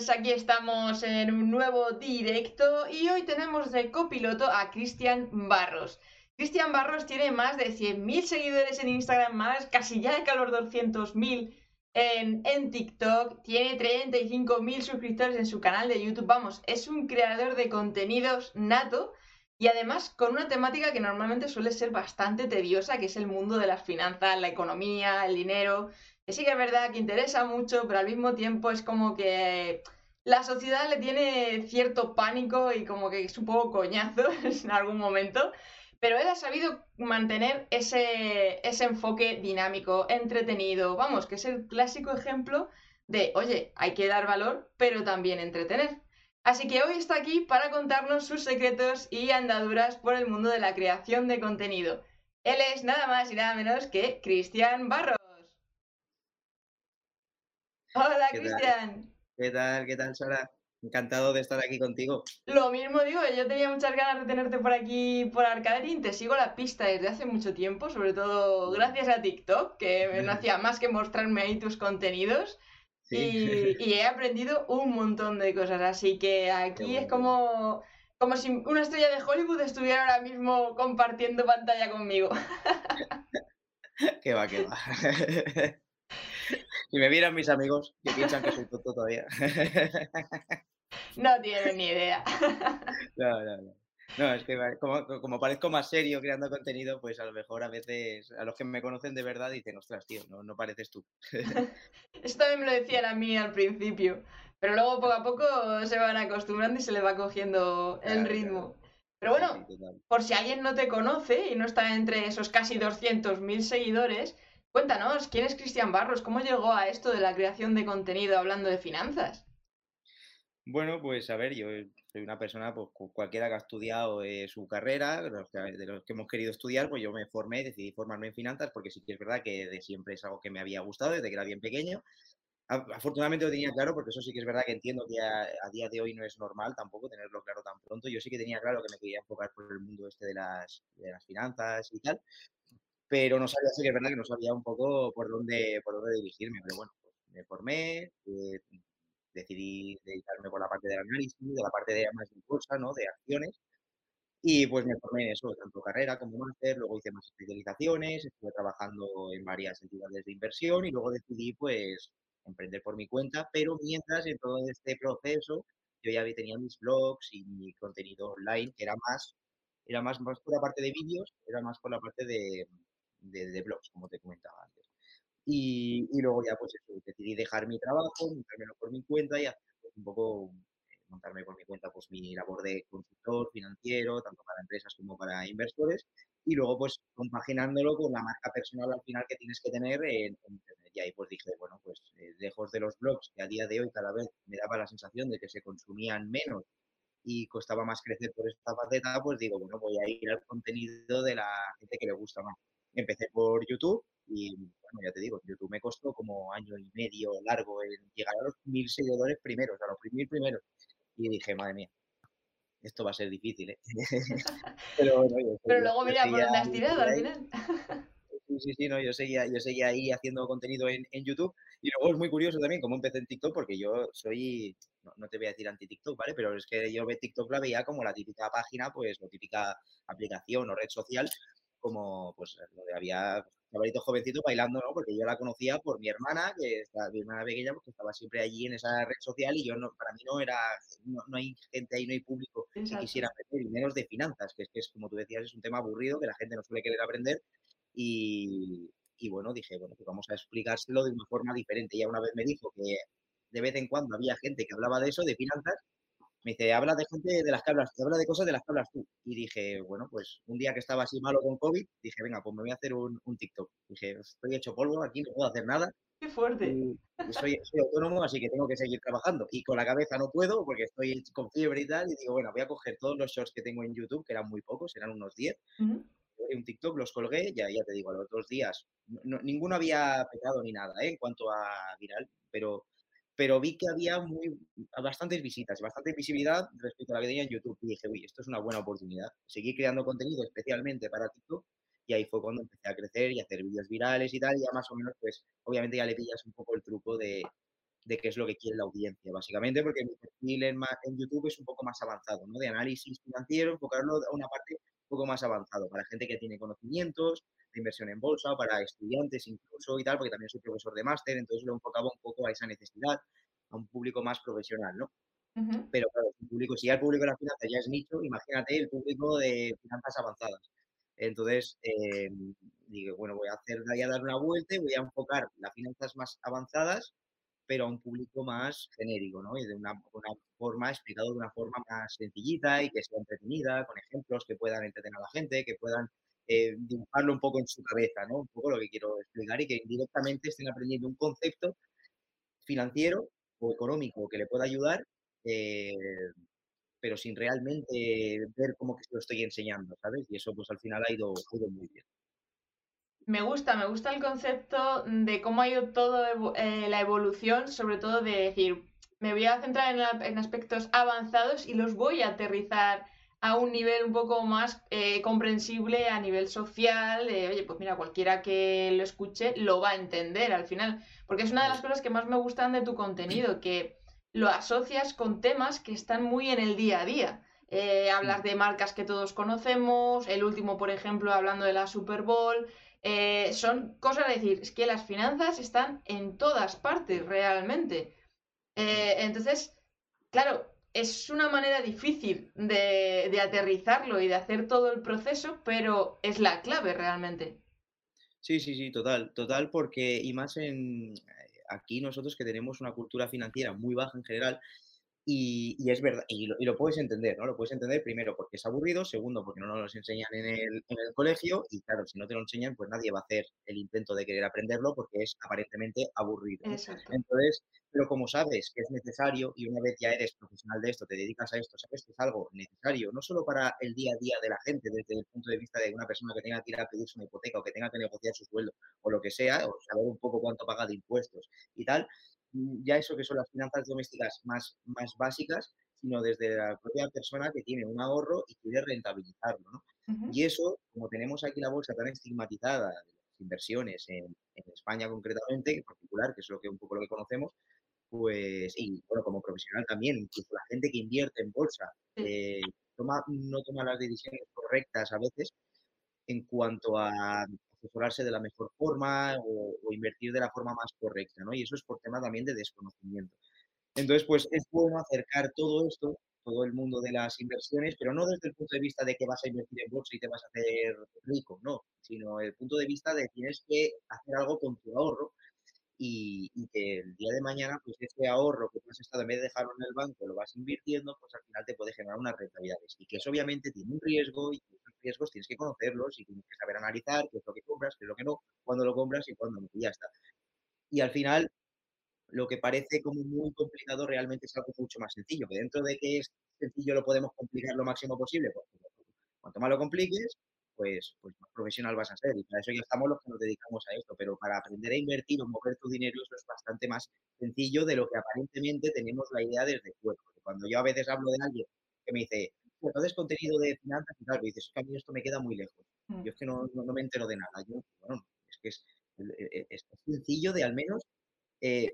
Arcadenians, aquí estamos en un nuevo directo y hoy tenemos de copiloto a Cristian Barros. Cristian Barros tiene más de 100.000 seguidores en Instagram, más casi ya de calor 200.000 en, en TikTok, tiene 35.000 suscriptores en su canal de YouTube, vamos, es un creador de contenidos nato y además con una temática que normalmente suele ser bastante tediosa, que es el mundo de las finanzas, la economía, el dinero sí que es verdad que interesa mucho, pero al mismo tiempo es como que la sociedad le tiene cierto pánico y como que es un poco coñazo en algún momento. Pero él ha sabido mantener ese, ese enfoque dinámico, entretenido. Vamos, que es el clásico ejemplo de, oye, hay que dar valor, pero también entretener. Así que hoy está aquí para contarnos sus secretos y andaduras por el mundo de la creación de contenido. Él es nada más y nada menos que Cristian Barro. Hola, Cristian. ¿Qué tal? ¿Qué tal, Sara? Encantado de estar aquí contigo. Lo mismo digo, yo tenía muchas ganas de tenerte por aquí por Arcaderin, te sigo la pista desde hace mucho tiempo, sobre todo gracias a TikTok, que no hacía más que mostrarme ahí tus contenidos. Y, he aprendido un montón de cosas, así que aquí es como, como si una estrella de Hollywood estuviera ahora mismo compartiendo pantalla conmigo. que va, que va. Si me vieran mis amigos, que piensan que soy tonto todavía. No tienen ni idea. No, no, no. No, es que como, parezco más serio creando contenido, pues a lo mejor a veces a los que me conocen de verdad dicen, ostras, tío, no, no pareces tú. Esto también me lo decían a mí al principio, pero luego poco a poco se van acostumbrando y se le va cogiendo el ritmo. Pero bueno, por si alguien no te conoce y no está entre esos casi 200.000 seguidores, Cuéntanos, ¿quién es Cristian Barros? ¿Cómo llegó a esto de la creación de contenido hablando de finanzas? Bueno, pues a ver, yo soy una persona, pues cualquiera que ha estudiado eh, su carrera, de los, que, hemos querido estudiar, pues yo me formé, decidí formarme en finanzas, porque sí que es verdad que de siempre es algo que me había gustado desde que era bien pequeño. Afortunadamente lo tenía claro, porque eso sí que es verdad que entiendo que a, día de hoy no es normal tampoco tenerlo claro tan pronto. Yo sí que tenía claro que me quería enfocar por el mundo este de las, de las finanzas y tal pero no sabía, sí que es verdad que no sabía un poco por dónde, por dónde dirigirme, pero bueno, pues me formé, eh, decidí dedicarme por la parte del análisis, de la parte de más bolsa, ¿no? De acciones, y pues me formé en eso, tanto carrera como máster, luego hice más especializaciones, estuve trabajando en varias entidades de inversión y luego decidí pues emprender por mi cuenta, pero mientras en todo este proceso yo ya tenía mis blogs y mi contenido online, que era más, era más, más por la parte de vídeos, era más por la parte de, de, blogs, como te comentaba antes. Y, luego ya pues decidí dejar mi trabajo, montármelo por mi cuenta y hacer pues, un poco, eh, montarme por mi cuenta pues mi labor de consultor financiero, tanto para empresas como para inversores, y luego pues compaginándolo con la marca personal al final que tienes que tener en, Internet. Y ahí pues dije, bueno, pues eh, lejos de los blogs, que a día de hoy cada vez me daba la sensación de que se consumían menos y costaba más crecer por esta faceta, pues digo, bueno, voy a ir al contenido de la gente que le gusta más empecé por YouTube y, bueno, ya te digo, YouTube me costó como año y medio largo en llegar a los mil seguidores primeros, a los mil primeros. Y dije, madre mía, esto va a ser difícil, ¿eh? Pero, luego mira por dónde has tirado al final. Sí, sí, sí, no, yo seguía, yo seguía ahí haciendo contenido en, en, YouTube. Y luego es muy curioso también cómo empecé en TikTok, porque yo soy, no, no te voy a decir anti-TikTok, ¿vale? Pero es que yo ve TikTok la veía como la típica página, pues, o típica aplicación o red social como pues donde había chavalito jovencito bailando, ¿no? Porque yo la conocía por mi hermana, que está, mi hermana pequeña, porque estaba siempre allí en esa red social y yo no, para mí no era, no, hay gente ahí, no hay público que quisiera aprender, y menos de finanzas, que es, que es, como tú decías, es un tema aburrido que la gente no suele querer aprender y, y bueno, dije, bueno, pues vamos a explicárselo de una forma diferente. Ya una vez me dijo que de vez en cuando había gente que hablaba de eso, de finanzas, me dice, habla de gente de las que hablas, habla de cosas de las que hablas tú. Y dije, bueno, pues un día que estaba así malo con COVID, dije, venga, pues me voy a hacer un, un TikTok. Dije, estoy hecho polvo, aquí no puedo hacer nada. Qué fuerte. Soy, soy, autónomo, así que tengo que seguir trabajando. Y con la cabeza no puedo porque estoy con fiebre y tal. Y digo, bueno, voy a coger todos los shorts que tengo en YouTube, que eran muy pocos, eran unos 10. Un TikTok los colgué, ya, ya te digo, a los dos días. ninguno había pecado ni nada ¿eh? en cuanto a viral, pero pero vi que había muy, bastantes visitas, bastante visibilidad respecto a la que tenía en YouTube. Y dije, uy, esto es una buena oportunidad. Seguí creando contenido especialmente para TikTok y ahí fue cuando empecé a crecer y a hacer vídeos virales y tal. Y ya más o menos, pues, obviamente ya le pillas un poco el truco de, de qué es lo que quiere la audiencia, básicamente porque mi perfil en, en, YouTube es un poco más avanzado, ¿no? De análisis financiero, enfocarlo a una parte un poco más avanzado, para gente que tiene conocimientos de inversión en bolsa, para estudiantes incluso y tal, porque también soy profesor de máster, entonces lo enfocaba un poco a esa necesidad, a un público más profesional, ¿no? Pero claro, el público, si ya el público de las finanzas ya es nicho, imagínate el público de finanzas avanzadas. Entonces, eh, digo, bueno, voy a hacer, voy a dar una vuelta y voy a enfocar las finanzas más avanzadas, pero a un público más genérico, ¿no? Y de una, una, forma, explicado de una forma más sencillita y que sea entretenida, con ejemplos que puedan entretener a la gente, que puedan eh, dibujarlo un poco en su cabeza, ¿no? Un poco lo que quiero explicar y que directamente estén aprendiendo un concepto financiero o económico que le pueda ayudar eh, pero sin realmente ver cómo que lo estoy enseñando, ¿sabes? Y eso pues al final ha ido, muy bien. Me gusta, me gusta el concepto de cómo ha ido todo eh, la evolución, sobre todo de decir, me voy a centrar en, aspectos avanzados y los voy a aterrizar a un nivel un poco más eh, comprensible a nivel social. oye, pues mira, cualquiera que lo escuche lo va a entender al final. Porque es una de las cosas que más me gustan de tu contenido, que lo asocias con temas que están muy en el día a día. Eh, hablas de marcas que todos conocemos, el último, por ejemplo, hablando de la Super Bowl. Eh, son cosas de decir, es que las finanzas están en todas partes realmente. Eh, entonces, claro, es una manera difícil de, de, aterrizarlo y de hacer todo el proceso, pero es la clave realmente. Sí, sí, sí, total, total, porque y más en, aquí nosotros que tenemos una cultura financiera muy baja en general, y, es verdad, y lo, puedes entender, ¿no? Lo puedes entender primero porque es aburrido, segundo porque no nos lo enseñan en el, en el, colegio y claro, si no te lo enseñan, pues nadie va a hacer el intento de querer aprenderlo porque es aparentemente aburrido. Entonces, pero como sabes que es necesario y una vez ya eres profesional de esto, te dedicas a esto, sabes que es algo necesario, no solo para el día a día de la gente, desde el punto de vista de una persona que tenga que ir a pedirse una hipoteca o que tenga que negociar su sueldo o lo que sea, o saber un poco cuánto paga de impuestos y tal, ya eso que son las finanzas domésticas más, más básicas, sino desde la propia persona que tiene un ahorro y quiere rentabilizarlo. ¿no? Y eso, como tenemos aquí la bolsa tan estigmatizada, las inversiones en, en España concretamente, en particular, que es lo que un poco lo que conocemos, pues, y bueno, como profesional también, incluso la gente que invierte en bolsa eh, toma, no toma las decisiones correctas a veces en cuanto a asesorarse de la mejor forma o, invertir de la forma más correcta, ¿no? Y eso es por tema también de desconocimiento. Entonces, pues es bueno acercar todo esto, todo el mundo de las inversiones, pero no desde el punto de vista de que vas a invertir en bolsa y te vas a hacer rico, no, sino el punto de vista de que tienes que hacer algo con tu ahorro y, que el día de mañana, pues ese ahorro que tú has estado, en vez de dejarlo en el banco, lo vas invirtiendo, pues al final te puede generar unas rentabilidades. Y que eso obviamente tiene un riesgo y esos riesgos tienes que conocerlos y tienes que saber analizar qué es lo que compras, qué es lo que no, cuándo lo compras y cuándo no, y ya está. Y al final, lo que parece como muy complicado realmente es algo mucho más sencillo, que dentro de que es sencillo lo podemos complicar lo máximo posible, pues, cuanto más lo compliques, pues, pues más profesional vas a ser. Y para eso ya estamos los que nos dedicamos a esto. Pero para aprender a invertir o mover tu dinero, eso es bastante más sencillo de lo que aparentemente tenemos la idea desde fuera. Porque cuando yo a veces hablo de alguien que me dice, entonces contenido de finanzas y tal, y dices, es que a mí esto me queda muy lejos. Mm. Yo es que no, no, me entero de nada. Yo, bueno, es que es, e, es, sencillo de al menos eh,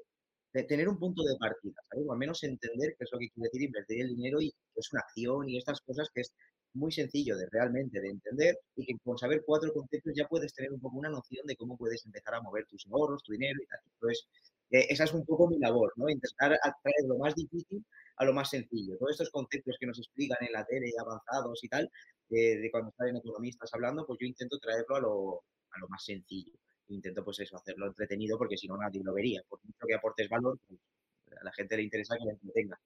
de tener un punto de partida, ¿sabes? O al menos entender qué es lo que quiere decir invertir el dinero y que es una acción y estas cosas que es muy sencillo de realmente de entender y que con saber cuatro conceptos ya puedes tener un poco una noción de cómo puedes empezar a mover tus ahorros, tu dinero y tal. Entonces, eh, esa es un poco mi labor, ¿no? Intentar atraer lo más difícil a lo más sencillo. Todos estos conceptos que nos explican en la tele avanzados y tal, eh, de cuando salen economistas hablando, pues yo intento traerlo a lo, a lo más sencillo. Intento, pues eso, hacerlo entretenido porque si no nadie lo vería. Por mucho que aportes valor, pues a la gente le interesa que lo entretenga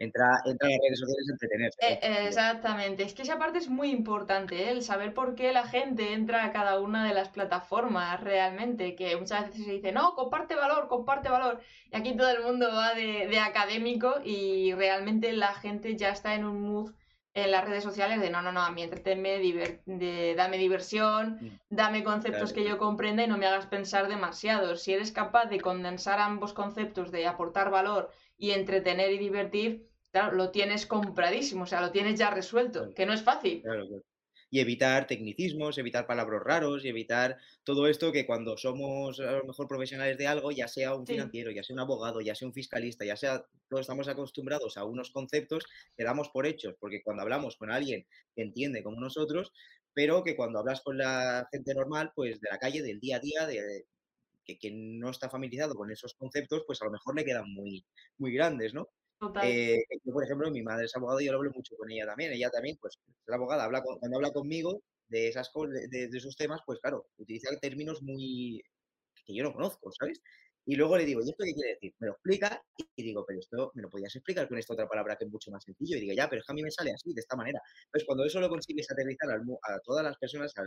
entra, entra en las redes sociales a entretenerse. Eh, exactamente, es que esa parte es muy importante, ¿eh? el saber por qué la gente entra a cada una de las plataformas realmente, que muchas veces se dice, no, comparte valor, comparte valor, y aquí todo el mundo va de, académico y realmente la gente ya está en un mood en las redes sociales de no, no, no, a mí entretenme, de, dame diversión, mm. dame conceptos que yo comprenda y no me hagas pensar demasiado. Si eres capaz de condensar ambos conceptos de aportar valor y entretener y divertir, claro, lo tienes compradísimo, o sea, lo tienes ya resuelto, que no es fácil. Claro, claro. y evitar tecnicismos, evitar palabras raros y evitar todo esto que cuando somos a lo mejor profesionales de algo, ya sea un Sí, financiero, ya sea un abogado, ya sea un fiscalista, ya sea, todos estamos acostumbrados a unos conceptos que damos por hechos, porque cuando hablamos con alguien que entiende como nosotros, pero que cuando hablas con la gente normal, pues de la calle, del día a día, de, que, que no está familiarizado con esos conceptos, pues a lo mejor le quedan muy, muy grandes, ¿no? Eh, yo, por ejemplo, mi madre es abogada y yo lo hablo mucho con ella también. Ella también, pues, es abogada, habla con- cuando habla conmigo de esas de, de- esos temas, pues claro, utiliza términos muy que yo no conozco, ¿sabes? Y luego le digo, ¿y esto qué quiere decir? Me lo explica y digo, pero esto me lo podías explicar con esta otra palabra que es mucho más sencillo. Y digo, ya, pero es que a mí me sale así, de esta manera. Entonces, cuando eso lo consigues aterrizar mu- a todas las personas, a,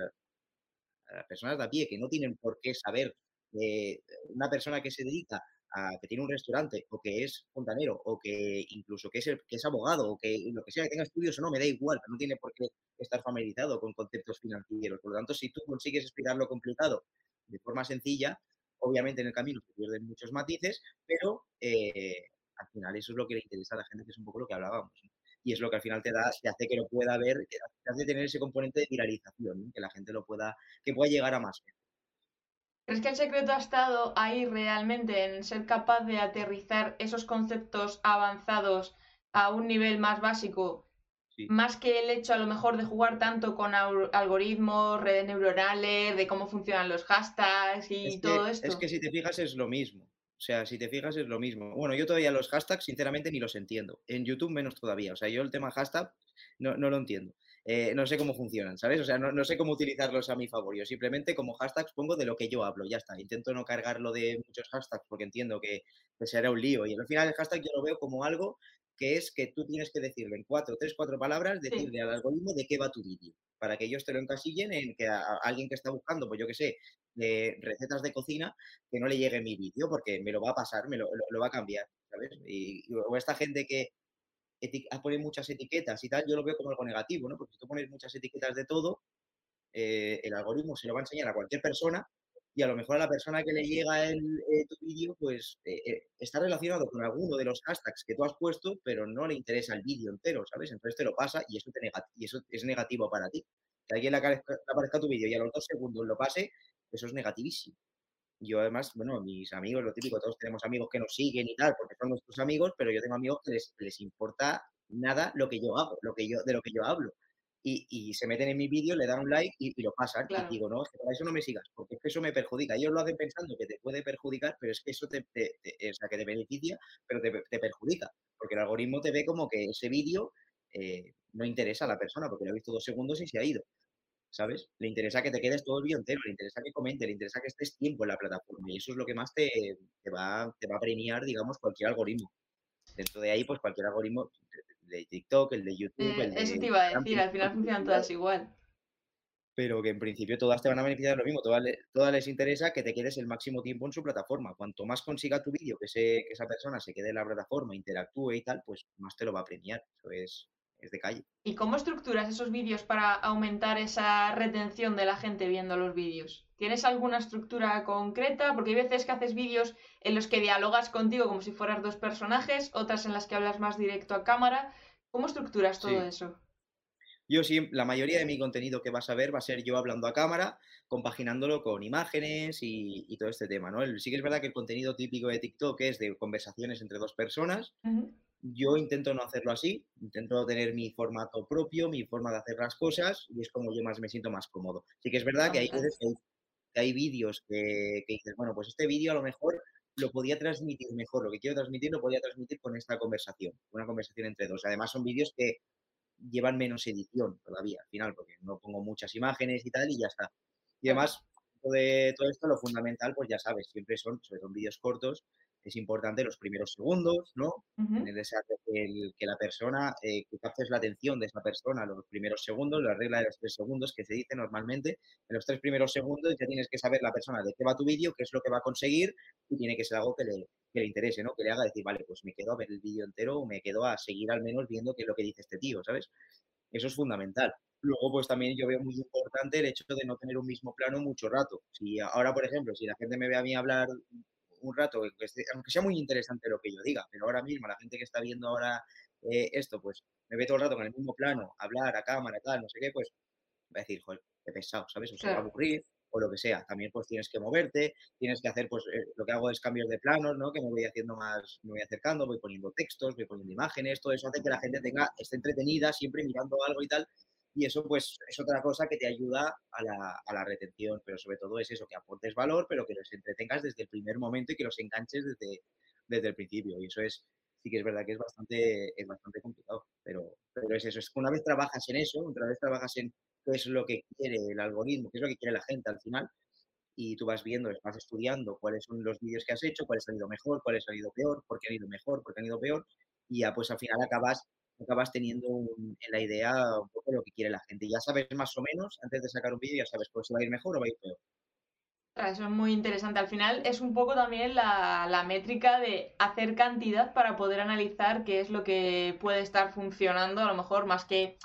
a las personas de a pie que no tienen por qué saber, eh, una persona que se dedica que tiene un restaurante o que es fontanero o que incluso que es, el- que es abogado o que lo que sea, que tenga estudios o no, me da igual, no tiene por qué estar familiarizado con conceptos financieros. Por lo tanto, si tú consigues explicar lo complicado de forma sencilla, obviamente en el camino se pierden muchos matices, pero eh, al final eso es lo que le interesa a la gente, que es un poco lo que hablábamos. Y es lo que al final te da, te hace que lo pueda ver, te hace tener ese componente de viralización, que la gente lo pueda, que pueda llegar a más gente. ¿Crees que el secreto ha estado ahí realmente en ser capaz de aterrizar esos conceptos avanzados a un nivel más básico? Sí. Más que el hecho a lo mejor de jugar tanto con al- algoritmos, redes neuronales, de cómo funcionan los hashtags y Es que, todo es esto. que si te fijas es lo mismo. O sea, si te fijas es lo mismo. Bueno, yo todavía los hashtags, sinceramente, ni los entiendo. En YouTube menos todavía. O sea, yo el tema hashtag no, no lo entiendo. Eh, no sé cómo funcionan, ¿sabes? O sea, no, no sé cómo utilizarlos a mi favor. Yo simplemente como hashtags pongo de lo que yo hablo, ya está. Intento no cargarlo de muchos hashtags porque entiendo que, será un lío. Y al final el hashtag yo lo veo como algo que es que tú tienes que decirle en cuatro, tres, cuatro palabras, Sí, decirle al algoritmo de qué va tu vídeo. Para que ellos te lo encasillen en que a, a alguien que está buscando, pues yo qué sé, de recetas de cocina, que no le llegue mi vídeo porque me lo va a pasar, me lo, lo- lo va a cambiar, ¿sabes? Y, y- o esta gente que eti- pone muchas etiquetas y tal, yo lo veo como algo negativo, ¿no? Porque si tú pones muchas etiquetas de todo, eh, el algoritmo se lo va a enseñar a cualquier persona y a lo mejor a la persona que le llega el, eh, tu vídeo, pues eh, eh, está relacionado con alguno de los hashtags que tú has puesto, pero no le interesa el vídeo entero, ¿sabes? Entonces te lo pasa y eso, te y eso es negativo para ti. Que a alguien le aparezca, le aparezca tu vídeo y a los dos segundos lo pase, eso es negativísimo. Yo además, bueno, mis amigos, lo típico, todos tenemos amigos que nos siguen y tal, porque son nuestros amigos, pero yo tengo amigos que les, les importa nada lo que yo hago, lo que yo, de lo que yo hablo. Y, y se meten en mi vídeo, le dan un like y, y lo pasan. Y digo, no, es que para eso no me sigas, porque es que eso me perjudica. Ellos lo hacen pensando que te puede perjudicar, pero es que eso te, te- te- o sea, que te beneficia, pero te, te perjudica. Porque el algoritmo te ve como que ese vídeo eh, no interesa a la persona, porque lo ha visto dos segundos y se ha ido. ¿Sabes? Le interesa que te quedes todo el día entero, le interesa que comente, le interesa que estés tiempo en la plataforma y eso es lo que más te, te va, te va a premiar, digamos, cualquier algoritmo. Dentro de ahí, pues cualquier algoritmo de de TikTok, el de YouTube, Eh, el de eso te iba a decir, al final funcionan todas igual. pero que en principio todas te van a beneficiar de lo mismo, todas, le- todas les interesa que te quedes el máximo tiempo en su plataforma. Cuanto más consiga tu vídeo, que, ese- que esa persona se quede en la plataforma, interactúe y tal, pues más te lo va a premiar. Eso es, es de calle. ¿Y cómo estructuras esos vídeos para aumentar esa retención de la gente viendo los vídeos? ¿Tienes alguna estructura concreta? Porque hay veces que haces vídeos en los que dialogas contigo como si fueras dos personajes, otras en las que hablas más directo a cámara. ¿Cómo estructuras todo Sí. eso? Yo sí, la mayoría de mi contenido que vas a ver va a ser yo hablando a cámara, compaginándolo con imágenes y, y todo este tema, ¿no? El- sí que es verdad que el contenido típico de TikTok es de conversaciones entre dos personas. Yo intento no hacerlo así, intento tener mi formato propio, mi forma de hacer las cosas y es como yo más me siento más cómodo. Sí que es verdad que hay veces que hay, que hay vídeos que, que dices, bueno, pues este vídeo a lo mejor lo podía transmitir mejor, lo que quiero transmitir lo podía transmitir con esta conversación, una conversación entre dos. Además son vídeos que llevan menos edición todavía al final, porque no pongo muchas imágenes y tal y ya está. Y además, de todo esto, lo fundamental, pues ya sabes, siempre son, en vídeos cortos, es importante los primeros segundos, ¿no? Tener que, el- que la persona, eh, que captes la atención de esa persona los primeros segundos, la regla de los tres segundos que se dice normalmente. En los tres primeros segundos ya tienes que saber la persona de qué va tu vídeo, qué es lo que va a conseguir y tiene que ser algo que le, que le interese, ¿no? Que le haga decir, vale, pues me quedo a ver el vídeo entero o me quedo a seguir al menos viendo qué es lo que dice este tío, ¿sabes? Eso es fundamental. Luego, pues también yo veo muy importante el hecho de no tener un mismo plano mucho rato. Si ahora, por ejemplo, si la gente me ve a mí hablar un rato, aunque sea muy interesante lo que yo diga, pero ahora mismo la gente que está viendo ahora eh, esto, pues me ve todo el rato con el mismo plano, hablar a cámara, tal, no sé qué, pues va a decir, joder, qué pesado, ¿sabes? O se va a aburrir o lo que sea. También pues tienes que moverte, tienes que hacer, pues eh, lo que hago es cambios de planos, ¿no? Que me voy haciendo más, me voy acercando, voy poniendo textos, voy poniendo imágenes, todo eso hace que la gente tenga, esté entretenida, siempre mirando algo y tal. Y eso pues es otra cosa que te ayuda a la, a la retención, pero sobre todo es eso, que aportes valor, pero que los entretengas desde el primer momento y que los enganches desde, desde el principio. Y eso es, sí que es verdad que es bastante, es bastante complicado, pero, pero es eso, es que una vez trabajas en eso, una vez trabajas en qué es lo que quiere el algoritmo, qué es lo que quiere la gente al final, y tú vas viendo, vas estudiando cuáles son los vídeos que has hecho, cuáles han ido mejor, cuáles han ido peor, por qué han ido mejor, por qué han ido peor, y ya pues al final acabas, acabas teniendo en la idea un poco lo que quiere la gente. Ya sabes más o menos, antes de sacar un vídeo, ya sabes pues si va a ir mejor o va a ir peor. Eso es muy interesante. Al final es un poco también la, la, métrica de hacer cantidad para poder analizar qué es lo que puede estar funcionando, a lo mejor más que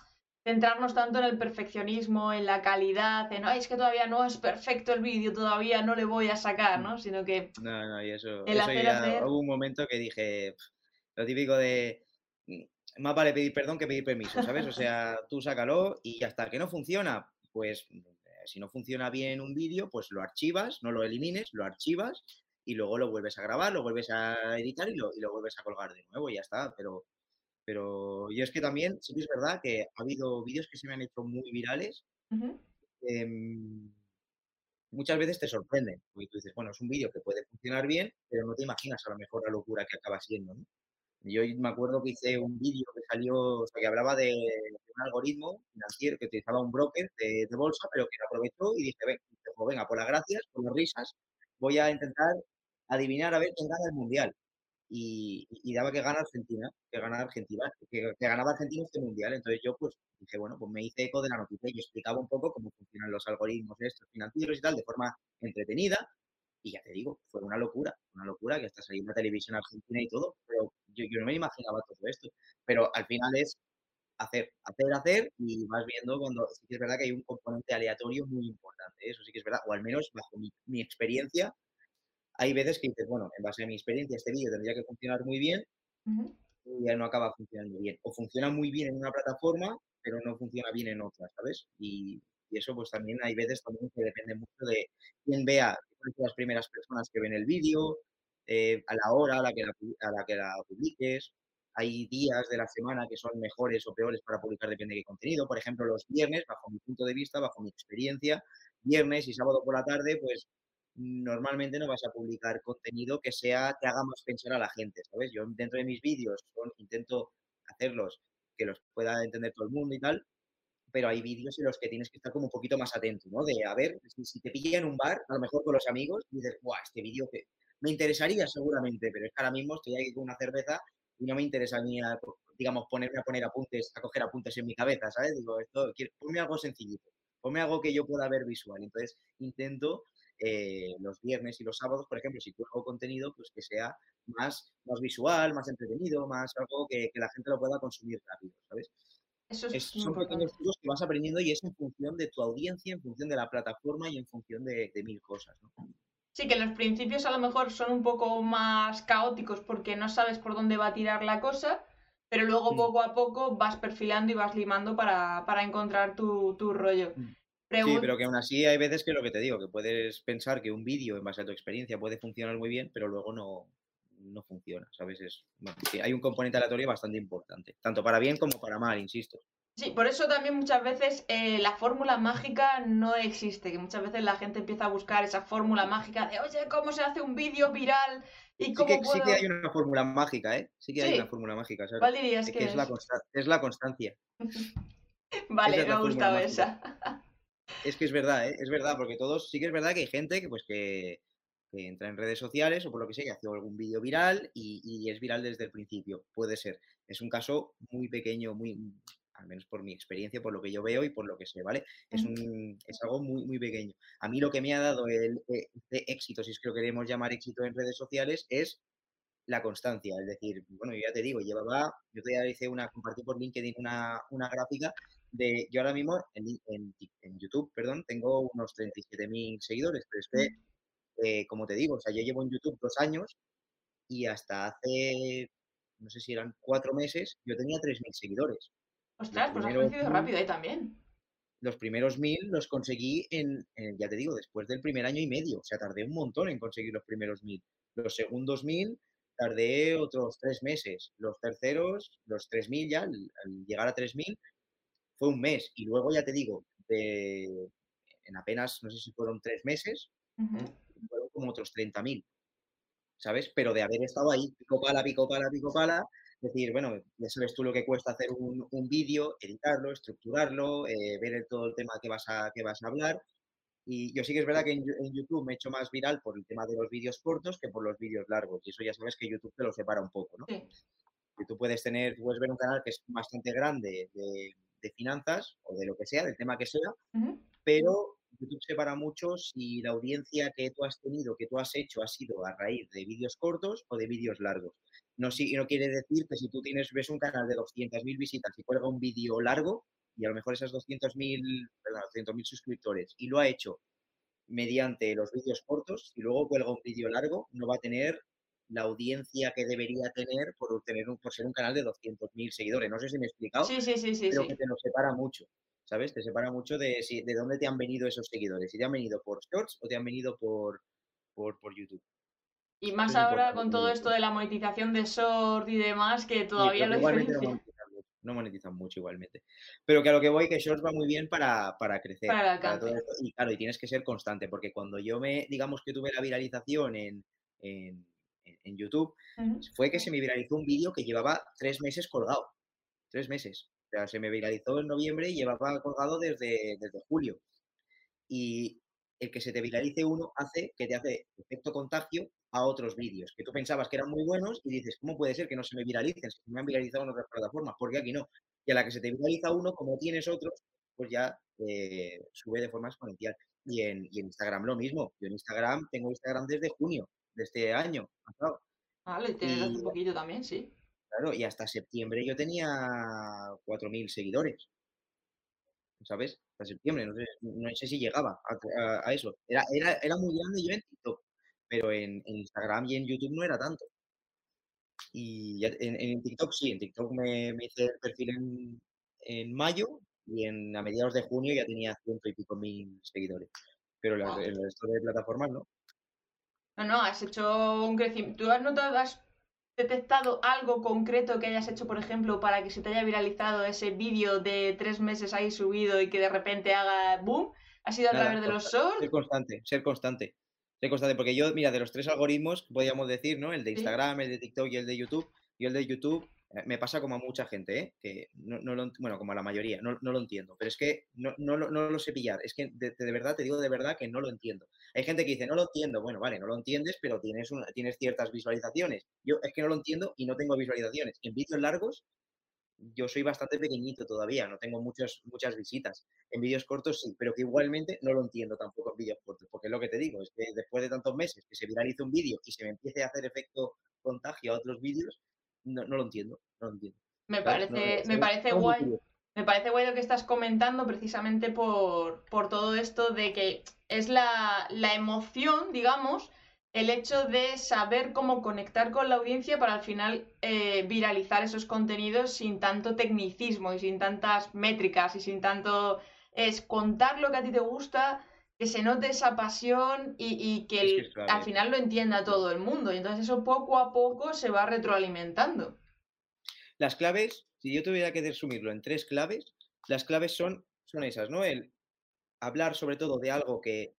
centrarnos tanto en el perfeccionismo, en la calidad, en, Ay, es que todavía no es perfecto el vídeo, todavía no le voy a sacar, ¿no? Sino que... No, no, y eso, eso ya hubo un momento que dije, lo típico de, mm, más vale pedir perdón que pedir permiso, ¿sabes? O sea, tú sácalo y hasta que no funciona, pues eh, si no funciona bien un vídeo, pues lo archivas, no lo elimines, lo archivas y luego lo vuelves a grabar, lo vuelves a editar y lo, y lo vuelves a colgar de nuevo y ya está. Pero pero yo es que también, sí que es verdad que ha habido vídeos que se me han hecho muy virales. Em, muchas veces te sorprenden, porque tú dices, bueno, es un vídeo que puede funcionar bien, pero no te imaginas a lo mejor la locura que acaba siendo. ¿no? Yo me acuerdo que hice un vídeo que salió, que hablaba de, un algoritmo financiero que utilizaba un broker de, bolsa, pero que lo aprovechó y dije, venga, pues venga, por las gracias, por las risas, voy a intentar adivinar a ver quién gana el mundial y, daba que gana Argentina, que gana Argentina, que, ganaba Argentina este mundial. Entonces yo pues dije, bueno, pues me hice eco de la noticia y explicaba un poco cómo funcionan los algoritmos estos financieros y tal de forma entretenida. Y ya te digo, fue una locura, una locura que hasta salió en la televisión argentina y todo, pero yo, yo no me imaginaba todo esto. Pero al final es hacer, hacer, hacer y vas viendo cuando sí que es verdad que hay un componente aleatorio muy importante, eso sí que es verdad, o al menos bajo mi, mi experiencia, hay veces que dices, bueno, en base a mi experiencia, este vídeo tendría que funcionar muy bien y ya no acaba funcionando bien. O funciona muy bien en una plataforma, pero no funciona bien en otra, ¿sabes? Y, eso pues también hay veces también que depende mucho de quién vea, quiénes son las primeras personas que ven el vídeo, eh, a la hora a la, que la, a la que la publiques. Hay días de la semana que son mejores o peores para publicar, depende de qué contenido. Por ejemplo, los viernes, bajo mi punto de vista, bajo mi experiencia, viernes y sábado por la tarde, pues normalmente no vas a publicar contenido que sea que haga más pensar a la gente, ¿sabes? Yo dentro de mis vídeos intento hacerlos que los pueda entender todo el mundo y tal, pero hay vídeos en los que tienes que estar como un poquito más atento, ¿no? De, a ver, si, te pilla en un bar, a lo mejor con los amigos, y dices, ¡guau! Este vídeo que me interesaría seguramente, pero es que ahora mismo estoy aquí con una cerveza y no me interesa ni, digamos, ponerme a poner apuntes, a coger apuntes en mi cabeza, ¿sabes? Digo, esto, ponme algo sencillito, ponme algo que yo pueda ver visual. Entonces, intento eh, los viernes y los sábados, por ejemplo, si hago contenido, pues que sea más, más visual, más entretenido, más algo que, la gente lo pueda consumir rápido, ¿sabes? Eso es, son pequeños trucos que vas aprendiendo y es en función de tu audiencia, en función de la plataforma y en función de, mil cosas, ¿no? Sí, que los principios a lo mejor son un poco más caóticos porque no sabes por dónde va a tirar la cosa, pero luego mm. poco a poco vas perfilando y vas limando para, encontrar tu, tu rollo. Mm. Sí, pero que aún así hay veces que lo que te digo, que puedes pensar que un vídeo en base a tu experiencia puede funcionar muy bien, pero luego no, no funciona, ¿sabes? Es, hay un componente aleatorio bastante importante, tanto para bien como para mal, insisto. Sí, por eso también muchas veces eh, la fórmula mágica no existe, que muchas veces la gente empieza a buscar esa fórmula mágica de, oye, ¿cómo se hace un vídeo viral? Y cómo sí, que, sí que hay una fórmula mágica, ¿eh? Sí que hay una fórmula mágica, ¿sabes? ¿Cuál dirías que, es? la es la constancia. vale, me ha gustado esa. Es que es verdad, ¿eh? es verdad, porque todos, sí que es verdad que hay gente que, pues, que, entra en redes sociales o por lo que sea, que hace algún vídeo viral y, es viral desde el principio. Puede ser. Es un caso muy pequeño, muy, al menos por mi experiencia, por lo que yo veo y por lo que sé, ¿vale? Es, un, es algo muy, muy pequeño. A mí lo que me ha dado el, e, este éxito, si es que lo queremos llamar éxito en redes sociales, es la constancia. Es decir, bueno, yo ya te digo, llevaba, yo te hice una, compartí por LinkedIn una, una gráfica de, yo ahora mismo en, YouTube, perdón, tengo unos 37.000 seguidores, pero es que, mm. eh, como te digo, o sea, yo llevo en YouTube dos años y hasta hace, no sé si eran cuatro meses, yo tenía 3.000 seguidores. Ostras, pues has crecido rápido ahí también. los primeros mil los conseguí en, en, ya te digo, después del primer año y medio. O sea, tardé un montón en conseguir los primeros mil. Los segundos mil tardé otros tres meses. Los terceros, los tres mil ya, al, llegar a tres mil, fue un mes. Y luego, ya te digo, de, en apenas, no sé si fueron tres meses, fueron como otros 30.000, ¿sabes? Pero de haber estado ahí, pico pala, pico pala, pico pala, decir, bueno, ya sabes tú lo que cuesta hacer un, un vídeo, editarlo, estructurarlo, eh, ver todo el tema que vas, a, que vas a hablar. Y yo sí que es verdad que en, YouTube me he hecho más viral por el tema de los vídeos cortos que por los vídeos largos. Y eso ya sabes que YouTube te lo separa un poco, ¿no? Sí. Y tú puedes tener, puedes ver un canal que es bastante grande de, de finanzas o de lo que sea, del tema que sea, pero YouTube separa mucho si la audiencia que tú has tenido, que tú has hecho, ha sido a raíz de vídeos cortos o de vídeos largos. No, si, no quiere decir que si tú tienes, ves un canal de 200.000 visitas y cuelga un vídeo largo, y a lo mejor esas 200.000 200.000 suscriptores, y lo ha hecho mediante los vídeos cortos, y luego cuelga un vídeo largo, no va a tener la audiencia que debería tener por, tener un, por ser un canal de 200.000 seguidores. No sé si me he explicado, sí, sí, sí, sí, pero que te lo separa mucho. ¿sabes? Te separa mucho de, si, de dónde te han venido esos seguidores, si te han venido por Shorts o te han venido por, por, por YouTube. Y más ahora con todo esto de la monetización de Shorts y demás, que todavía lo no no monetizan mucho igualmente. Pero que a lo que voy, que Shorts va muy bien para, para crecer. Para, todo esto. Y claro, y tienes que ser constante, porque cuando yo me, digamos que tuve la viralización en, en, en YouTube, fue que se me viralizó un vídeo que llevaba tres meses colgado. Tres meses. O sea, se me viralizó en noviembre y llevaba colgado desde, desde julio. Y el que se te viralice uno hace que te hace efecto contagio a otros vídeos que tú pensabas que eran muy buenos y dices, ¿cómo puede ser que no se me viralicen? Si me han viralizado en otras plataformas, ¿por qué aquí no? Y a la que se te viraliza uno, como tienes otros, pues ya eh, sube de forma exponencial. Y en, y en, Instagram lo mismo. Yo en Instagram tengo Instagram desde junio de este año. Vale, tienes hace un poquito también, sí. Claro, y hasta septiembre yo tenía 4.000 seguidores. ¿Sabes? Hasta septiembre, no sé, no sé si llegaba a, eso. Era, era, era, muy grande yo en TikTok, pero en, Instagram y en YouTube no era tanto. Y en, TikTok sí, en TikTok me, hice el perfil en, en, mayo y en, a mediados de junio ya tenía ciento y pico mil seguidores. Pero en el resto de plataformas no. No, no, has hecho un crecimiento. ¿Tú has notado, detectado algo concreto que hayas hecho, por ejemplo, para que se te haya viralizado ese vídeo de tres meses ahí subido y que de repente haga boom? ¿Ha sido a través de los shorts? Ser constante, ser constante. Ser constante, porque yo, mira, de los tres algoritmos, podríamos decir, ¿no? El de Instagram, el de TikTok y el de YouTube. Y el de YouTube eh, me pasa como a mucha gente, ¿eh? que no, no lo, bueno, como a la mayoría, no, no lo entiendo, pero es que no, no, no lo sé pillar, es que de, de, verdad, te digo de verdad que no lo entiendo. Hay gente que dice, no lo entiendo, bueno, vale, no lo entiendes, pero tienes, una, tienes ciertas visualizaciones. Yo es que no lo entiendo y no tengo visualizaciones. En vídeos largos, yo soy bastante pequeñito todavía, no tengo muchas, muchas visitas. En vídeos cortos sí, pero que igualmente no lo entiendo tampoco en vídeos cortos, porque es lo que te digo, es que después de tantos meses que se viralice un vídeo y se me empiece a hacer efecto contagio a otros vídeos, no, no lo entiendo, no lo entiendo. Me parece, me parece guay. Me parece guay lo que estás comentando precisamente por, por todo esto de que es la, la, emoción, digamos, el hecho de saber cómo conectar con la audiencia para al final eh, viralizar esos contenidos sin tanto tecnicismo y sin tantas métricas y sin tanto... Es contar lo que a ti te gusta, que se note esa pasión y, que, al final lo entienda todo el mundo. Y entonces eso poco a poco se va retroalimentando. Las claves, si yo tuviera que resumirlo en tres claves, las claves son, son esas, ¿no? El hablar sobre todo de algo que,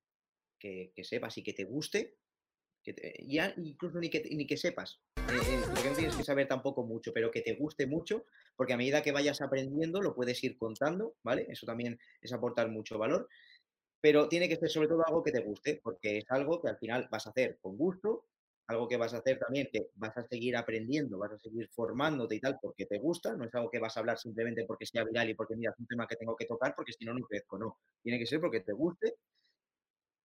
que, sepas y que te guste, que ya incluso ni que, ni que sepas, eh, eh, no tienes que saber tampoco mucho, pero que te guste mucho, porque a medida que vayas aprendiendo lo puedes ir contando, ¿vale? Eso también es aportar mucho valor pero tiene que ser sobre todo algo que te guste, porque es algo que al final vas a hacer con gusto, algo que vas a hacer también que vas a seguir aprendiendo, vas a seguir formándote y tal porque te gusta, no es algo que vas a hablar simplemente porque sea viral y porque mira, es un tema que tengo que tocar porque si no, no crezco, no. Tiene que ser porque te guste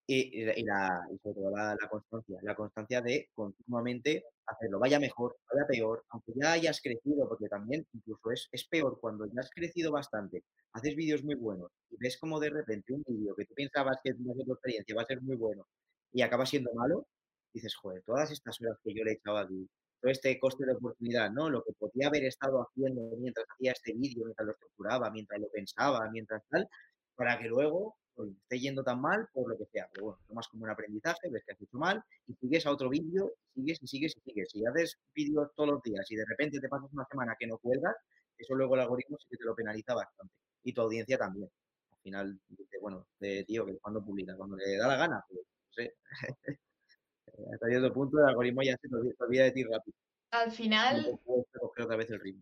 y, la, sobre todo la, constancia, la constancia de continuamente hacerlo, vaya mejor, vaya peor, aunque ya hayas crecido, porque también incluso es, peor cuando ya has crecido bastante, haces vídeos muy buenos y ves como de repente un vídeo que tú pensabas que no tu experiencia va a ser muy bueno y acaba siendo malo, dices, joder, todas estas horas que yo le he echado aquí, todo este coste de oportunidad, ¿no? Lo que podía haber estado haciendo mientras hacía este vídeo, mientras lo estructuraba, mientras lo pensaba, mientras tal, para que luego esté yendo tan mal por lo que sea. Pero bueno, tomas como un aprendizaje, ves que has hecho mal y sigues a otro vídeo, sigues y sigues y sigues. Si haces vídeos todos los días y de repente te pasas una semana que no cuelgas, eso luego el algoritmo sí que te lo penaliza bastante. Y tu audiencia también. Al final, dice, bueno, de tío, que cuando publica, cuando le da la gana, pues no sé. Hasta cierto punto el algoritmo ya se olvida de ti rápido. Al final,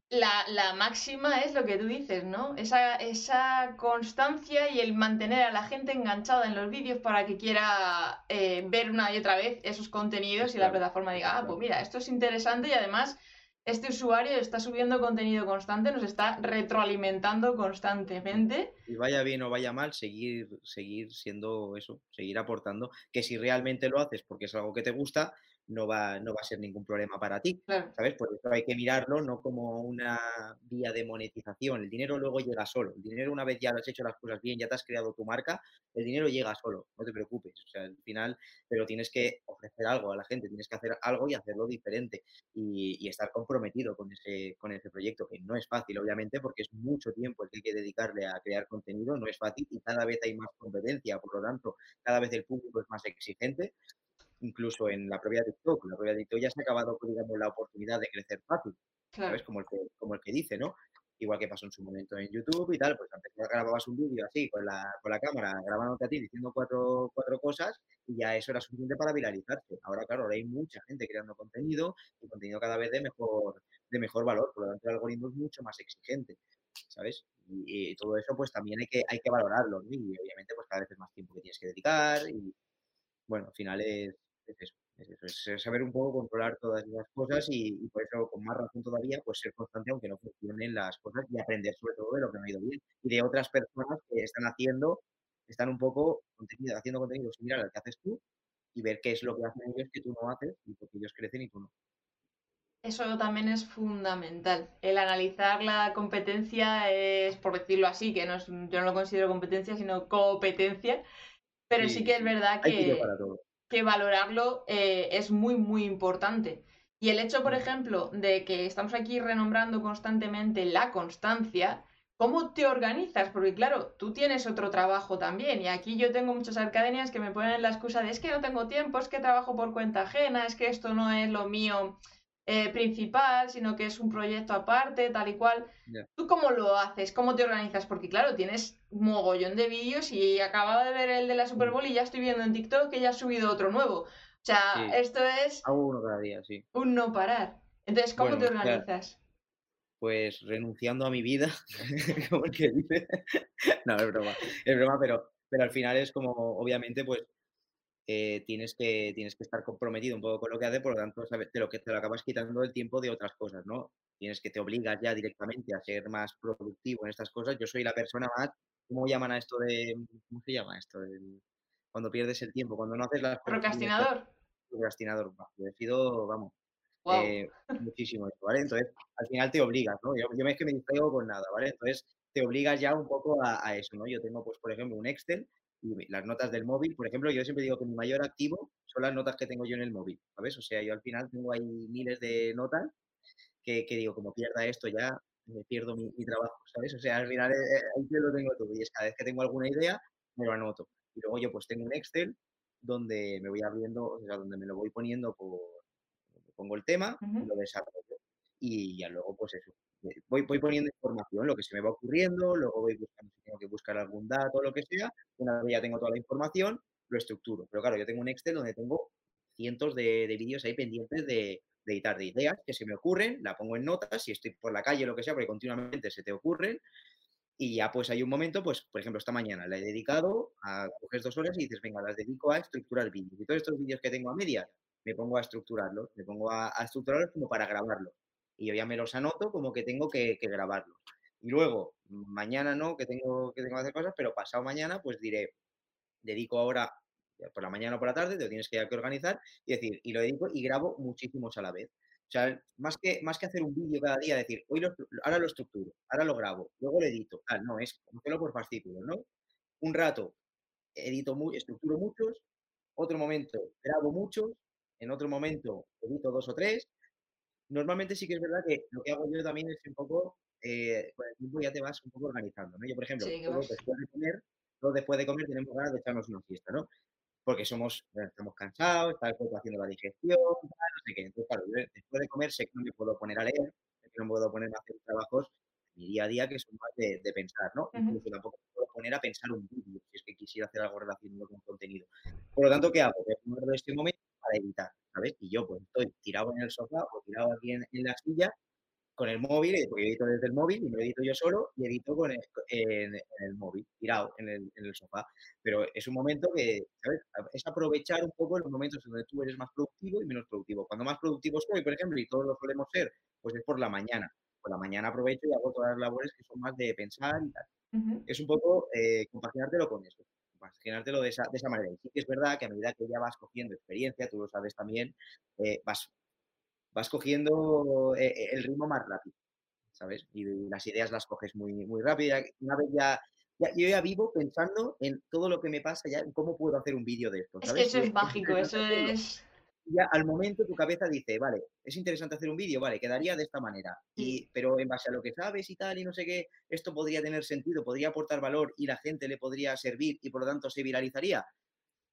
la, máxima es lo que tú dices, ¿no? Esa, esa constancia y el mantener a la gente enganchada en los vídeos para que quiera eh, ver una y otra vez esos contenidos y la plataforma diga, ah, pues mira, esto es interesante y además este usuario está subiendo contenido constante, nos está retroalimentando constantemente. Y vaya bien o vaya mal, seguir, seguir siendo eso, seguir aportando, que si realmente lo haces porque es algo que te gusta, no va, no va a ser ningún problema para ti, ¿sabes? Por eso hay que mirarlo no como una vía de monetización. El dinero luego llega solo. El dinero una vez ya has hecho las cosas bien, ya te has creado tu marca, el dinero llega solo, no te preocupes. O sea, al final, pero tienes que ofrecer algo a la gente, tienes que hacer algo y hacerlo diferente y, estar comprometido con ese, con ese proyecto, que no es fácil, obviamente, porque es mucho tiempo el que hay que dedicarle a crear contenido, no es fácil y cada vez hay más competencia, por lo tanto, cada vez el público es más exigente incluso en la propia TikTok. La propia TikTok ya se ha acabado, digamos, la oportunidad de crecer fácil, ¿sabes? Como el, que, como el que dice, ¿no? Igual que pasó en su momento en YouTube y tal, pues antes grababas un vídeo así, con la, con la cámara, grabándote a ti, diciendo cuatro, cuatro cosas, y ya eso era suficiente para viralizarse. Ahora, claro, ahora hay mucha gente creando contenido y contenido cada vez de mejor, de mejor valor, por lo tanto el algoritmo es mucho más exigente, ¿sabes? Y, todo eso pues también hay que, hay que valorarlo, ¿no? Y obviamente pues cada vez es más tiempo que tienes que dedicar y, bueno, al final es, es eso, es saber un poco controlar todas esas cosas y, por eso con más razón todavía pues ser constante aunque no funcionen las cosas y aprender sobre todo de lo que no ha ido bien y de otras personas que están haciendo, están un poco haciendo contenido similar al que haces tú y ver qué es lo que hacen ellos que tú no haces y porque ellos crecen y tú no. Eso también es fundamental. El analizar la competencia es, por decirlo así, que no es, yo no lo considero competencia, sino competencia, pero sí, que es verdad que, que valorarlo eh, es muy, muy importante. Y el hecho, por ejemplo, de que estamos aquí renombrando constantemente la constancia, ¿cómo te organizas? Porque claro, tú tienes otro trabajo también y aquí yo tengo muchas academias que me ponen la excusa de es que no tengo tiempo, es que trabajo por cuenta ajena, es que esto no es lo mío eh, principal, sino que es un proyecto aparte, tal y cual. ¿Tú cómo lo haces? ¿Cómo te organizas? Porque claro, tienes un mogollón de vídeos y acababa de ver el de la Super mm. Bowl y ya estoy viendo en TikTok que ya ha subido otro nuevo. O sea, esto es... uno cada día, sí. Un no parar. Entonces, ¿cómo te organizas? Pues renunciando a mi vida, como el que dice. no, es broma, es broma, pero, pero al final es como, obviamente, pues eh, tienes, que, tienes que estar comprometido un poco con lo que hace, por lo tanto, de lo que te lo acabas quitando el tiempo de otras cosas, ¿no? Tienes que te obligas ya directamente a ser más productivo en estas cosas. Yo soy la persona más, ¿cómo llaman a esto de, ¿cómo se llama esto? cuando pierdes el tiempo, cuando no haces las cosas. Procrastinador. Procrastinador, he sido, vamos, eh, muchísimo ¿vale? Entonces, al final te obligas, ¿no? Yo, yo me es que me distraigo con nada, ¿vale? Entonces, te obligas ya un poco a, a, eso, ¿no? Yo tengo, pues, por ejemplo, un Excel y las notas del móvil, por ejemplo, yo siempre digo que mi mayor activo son las notas que tengo yo en el móvil, ¿sabes? O sea, yo al final tengo ahí miles de notas que, que digo, como pierda esto ya, me pierdo mi, trabajo, ¿sabes? O sea, al final eh, eh, ahí yo lo tengo todo y es cada vez que tengo alguna idea, me lo anoto. Y luego yo pues tengo un Excel donde me voy abriendo, o sea, donde me lo voy poniendo por, pongo el tema y lo desarrollo. Y ya luego pues eso, voy, voy poniendo información, lo que se me va ocurriendo, luego voy buscando si tengo que buscar algún dato o lo que sea. Una vez ya tengo toda la información, lo estructuro. Pero claro, yo tengo un Excel donde tengo cientos de, de vídeos ahí pendientes de, editar, de ideas que se me ocurren, la pongo en notas, si estoy por la calle o lo que sea, porque continuamente se te ocurren. Y ya pues hay un momento, pues por ejemplo esta mañana la he dedicado a coger dos horas y dices, venga, las dedico a estructurar vídeos. Y todos estos vídeos que tengo a medias, me pongo a estructurarlos, me pongo a, a estructurarlos como para grabarlos y yo ya me los anoto como que tengo que, que grabarlos. Y luego, mañana no, que tengo, que tengo que hacer cosas, pero pasado mañana, pues diré, dedico ahora por la mañana o por la tarde, te lo tienes que, organizar y decir, y lo dedico y grabo muchísimos a la vez. O sea, más que, más que hacer un vídeo cada día, decir, hoy ahora lo estructuro, ahora lo grabo, luego lo edito. No, es hacerlo por fascículos, ¿no? Un rato edito, muy, estructuro muchos, otro momento grabo muchos, en otro momento edito dos o tres, normalmente sí que es verdad que lo que hago yo también es un poco, eh, con el tiempo ya te vas un poco organizando, ¿no? Yo, por ejemplo, sí, puedo, poner todos después de comer tenemos ganas de echarnos una fiesta, ¿no? Porque somos, estamos cansados, está el cuerpo haciendo la digestión, no sé qué. Entonces, claro, después de comer sé que no me puedo poner a leer, sé que no me puedo poner a hacer trabajos mi día a día que son más de, pensar, ¿no? Incluso tampoco me puedo poner a pensar un vídeo si es que quisiera hacer algo relacionado con contenido. Por lo tanto, ¿qué hago? Voy a de este momento para evitar, ¿sabes? Y yo pues estoy tirado en el sofá o tirado aquí en, en la silla con el móvil, porque edito desde el móvil y me lo edito yo solo y edito con el, en, el móvil, tirado en el, en el, sofá. Pero es un momento que, ¿sabes? Es aprovechar un poco los momentos en donde tú eres más productivo y menos productivo. Cuando más productivo soy, por ejemplo, y todos lo solemos ser, pues es por la mañana. Por la mañana aprovecho y hago todas las labores que son más de pensar y tal. Es un poco eh, compaginártelo con eso compaginártelo de esa, de esa manera. Y sí que es verdad que a medida que ya vas cogiendo experiencia, tú lo sabes también, eh, vas vas cogiendo eh, eh, el ritmo más rápido, ¿sabes? Y las ideas las coges muy, muy rápido. Una vez ya, yo ya vivo pensando en todo lo que me pasa, ya en cómo puedo hacer un vídeo de esto. ¿sabes? Es que eso es mágico, eso es... Ya al momento tu cabeza dice, vale, es interesante hacer un vídeo, vale, quedaría de esta manera, y, pero en base a lo que sabes y tal, y no sé qué, esto podría tener sentido, podría aportar valor y la gente le podría servir y por lo tanto se viralizaría.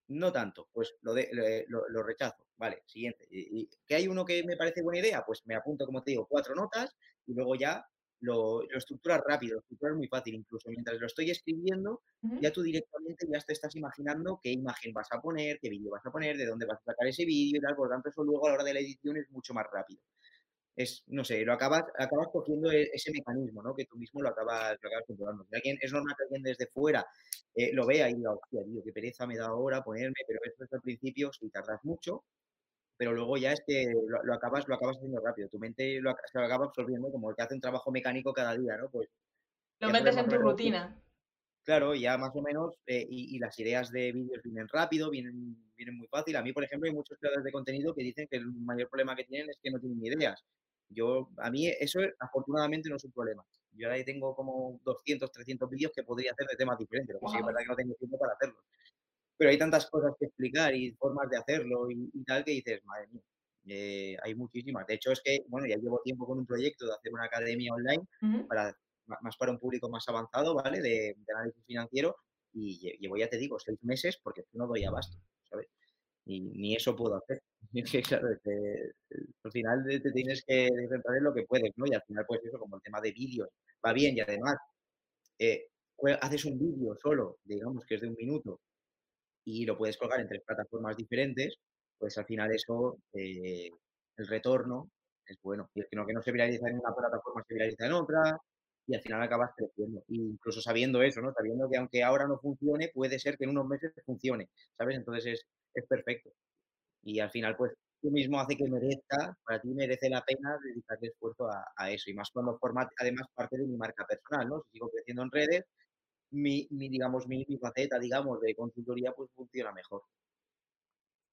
No tanto, pues lo, de, lo, rechazo. Vale, siguiente. ¿Y, que hay uno que me parece buena idea? Pues me apunto, como te digo, cuatro notas y luego ya lo, lo estructuras rápido, lo estructuras muy fácil. Incluso mientras lo estoy escribiendo, ya tú directamente ya te estás imaginando qué imagen vas a poner, qué vídeo vas a poner, de dónde vas a sacar ese vídeo y tal. Por lo tanto, eso luego a la hora de la edición es mucho más rápido es, no sé, lo acabas, acabas cogiendo e, ese mecanismo, ¿no? Que tú mismo lo acabas, lo acabas controlando. es normal que alguien desde fuera eh, lo vea y diga, hostia, tío, qué pereza me da ahora ponerme, pero esto es al principio, si tardas mucho, pero luego ya es que lo, acabas, lo acabas haciendo rápido. Tu mente lo, se lo acaba absorbiendo como el que hace un trabajo mecánico cada día, ¿no? Pues. Lo metes en tu rutina. Claro, ya más o menos, eh, y, y, las ideas de vídeos vienen rápido, vienen, vienen muy fácil. A mí, por ejemplo, hay muchos creadores de contenido que dicen que el mayor problema que tienen es que no tienen ideas. Yo, a mí eso afortunadamente no es un problema. Yo ahí tengo como 200, 300 vídeos que podría hacer de temas diferentes, lo que sí es verdad que no tengo tiempo para hacerlo. Pero hay tantas cosas que explicar y formas de hacerlo y, tal que dices, madre mía, eh, hay muchísimas. De hecho, es que, bueno, ya llevo tiempo con un proyecto de hacer una academia online para más para un público más avanzado, ¿vale? De, análisis financiero y llevo, ya te digo, seis meses porque no doy abasto, ¿sabes? Y ni eso puedo hacer. claro, al final te tienes que centrar en lo que puedes, ¿no? Y al final, pues eso, como el tema de vídeos, va bien y además eh, haces un vídeo solo, digamos que es de un minuto, y lo puedes colgar en tres plataformas diferentes, pues al final eso, eh, el retorno es bueno. Y es que no, que no se viraliza en una plataforma, se viraliza en otra, y al final acabas creciendo. incluso sabiendo eso, ¿no? Sabiendo que aunque ahora no funcione, puede ser que en unos meses funcione, ¿sabes? Entonces es, es perfecto. Y al final, pues tú mismo hace que merezca, para ti merece la pena dedicarle esfuerzo a, eso. Y más cuando forma además parte de mi marca personal, ¿no? Si sigo creciendo en redes, mi, mi digamos, mi, mi faceta, digamos, de consultoría, pues funciona mejor.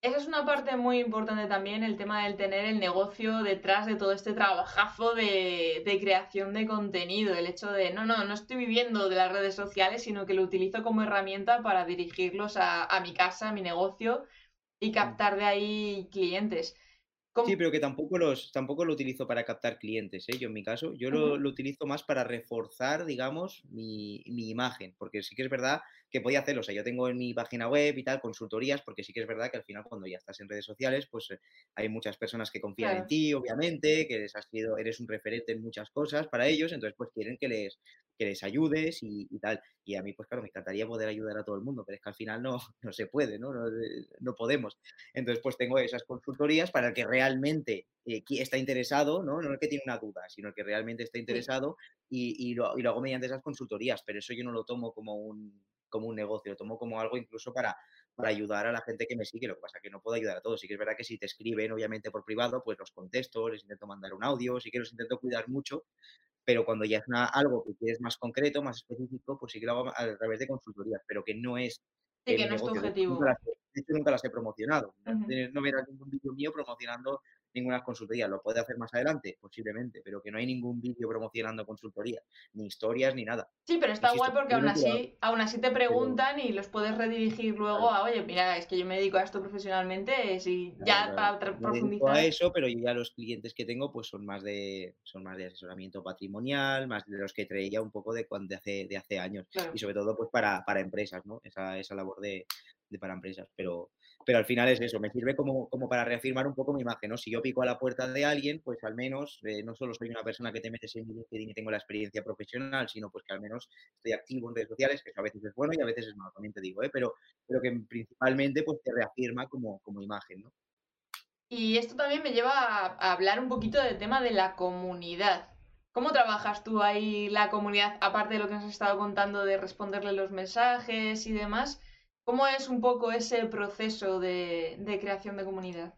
Esa es una parte muy importante también, el tema del tener el negocio detrás de todo este trabajazo de, de, creación de contenido. El hecho de, no, no, no estoy viviendo de las redes sociales, sino que lo utilizo como herramienta para dirigirlos a, a mi casa, a mi negocio y captar de ahí clientes. Sí, pero que tampoco, los, tampoco lo utilizo para captar clientes, ¿eh? yo en mi caso, yo lo, utilizo más para reforzar, digamos, mi, mi, imagen, porque sí que es verdad que podía hacerlo, o sea, yo tengo en mi página web y tal consultorías, porque sí que es verdad que al final cuando ya estás en redes sociales, pues eh, hay muchas personas que confían en ti, obviamente, que eres, has sido, eres un referente en muchas cosas para ellos, entonces pues quieren que les, que les ayudes y, tal. Y a mí, pues claro, me encantaría poder ayudar a todo el mundo, pero es que al final no, no se puede, ¿no? No, no podemos. Entonces, pues tengo esas consultorías para el que realmente eh, está interesado, ¿no? No el que tiene una duda, sino el que realmente está interesado y, y, lo, y lo hago mediante esas consultorías, pero eso yo no lo tomo como un, como un negocio, lo tomo como algo incluso para, para ayudar a la gente que me sigue. Lo que pasa es que no puedo ayudar a todos. Sí que es verdad que si te escriben, obviamente por privado, pues los contesto, les intento mandar un audio, sí que los intento cuidar mucho, pero cuando ya es algo que quieres más concreto, más específico, pues sí que lo hago a través de consultorías, pero que no es... Sí, que no es tu objetivo. de hecho, nunca las he promocionado. No verás ningún vídeo mío promocionando ninguna consultoría. ¿Lo puede hacer más adelante? Posiblemente, pero que no hay ningún vídeo promocionando consultoría, ni historias, ni nada. Sí, pero está guay porque aún así, aún así te preguntan y los puedes redirigir luego a, oye, mira, es que yo me dedico a esto profesionalmente, si ya para profundizar. a eso, pero ya los clientes que tengo pues son más de son más de asesoramiento patrimonial, más de los que traía un poco de, de hace, de hace años. Y sobre todo pues para, para empresas, ¿no? Esa, esa labor de, de para empresas. Pero, pero al final es eso, me sirve como, como para reafirmar un poco mi imagen, ¿no? Si yo pico a la puerta de alguien, pues al menos eh, no solo soy una persona que te metes en LinkedIn y tengo la experiencia profesional, sino pues que al menos estoy activo en redes sociales, que a veces es bueno y a veces es malo, también te digo, ¿eh? Pero, pero que principalmente pues te reafirma como, como imagen, ¿no? Y esto también me lleva a hablar un poquito del tema de la comunidad. ¿Cómo trabajas tú ahí la comunidad, aparte de lo que nos has estado contando de responderle los mensajes y demás? ¿Cómo es un poco ese proceso de, creación de comunidad?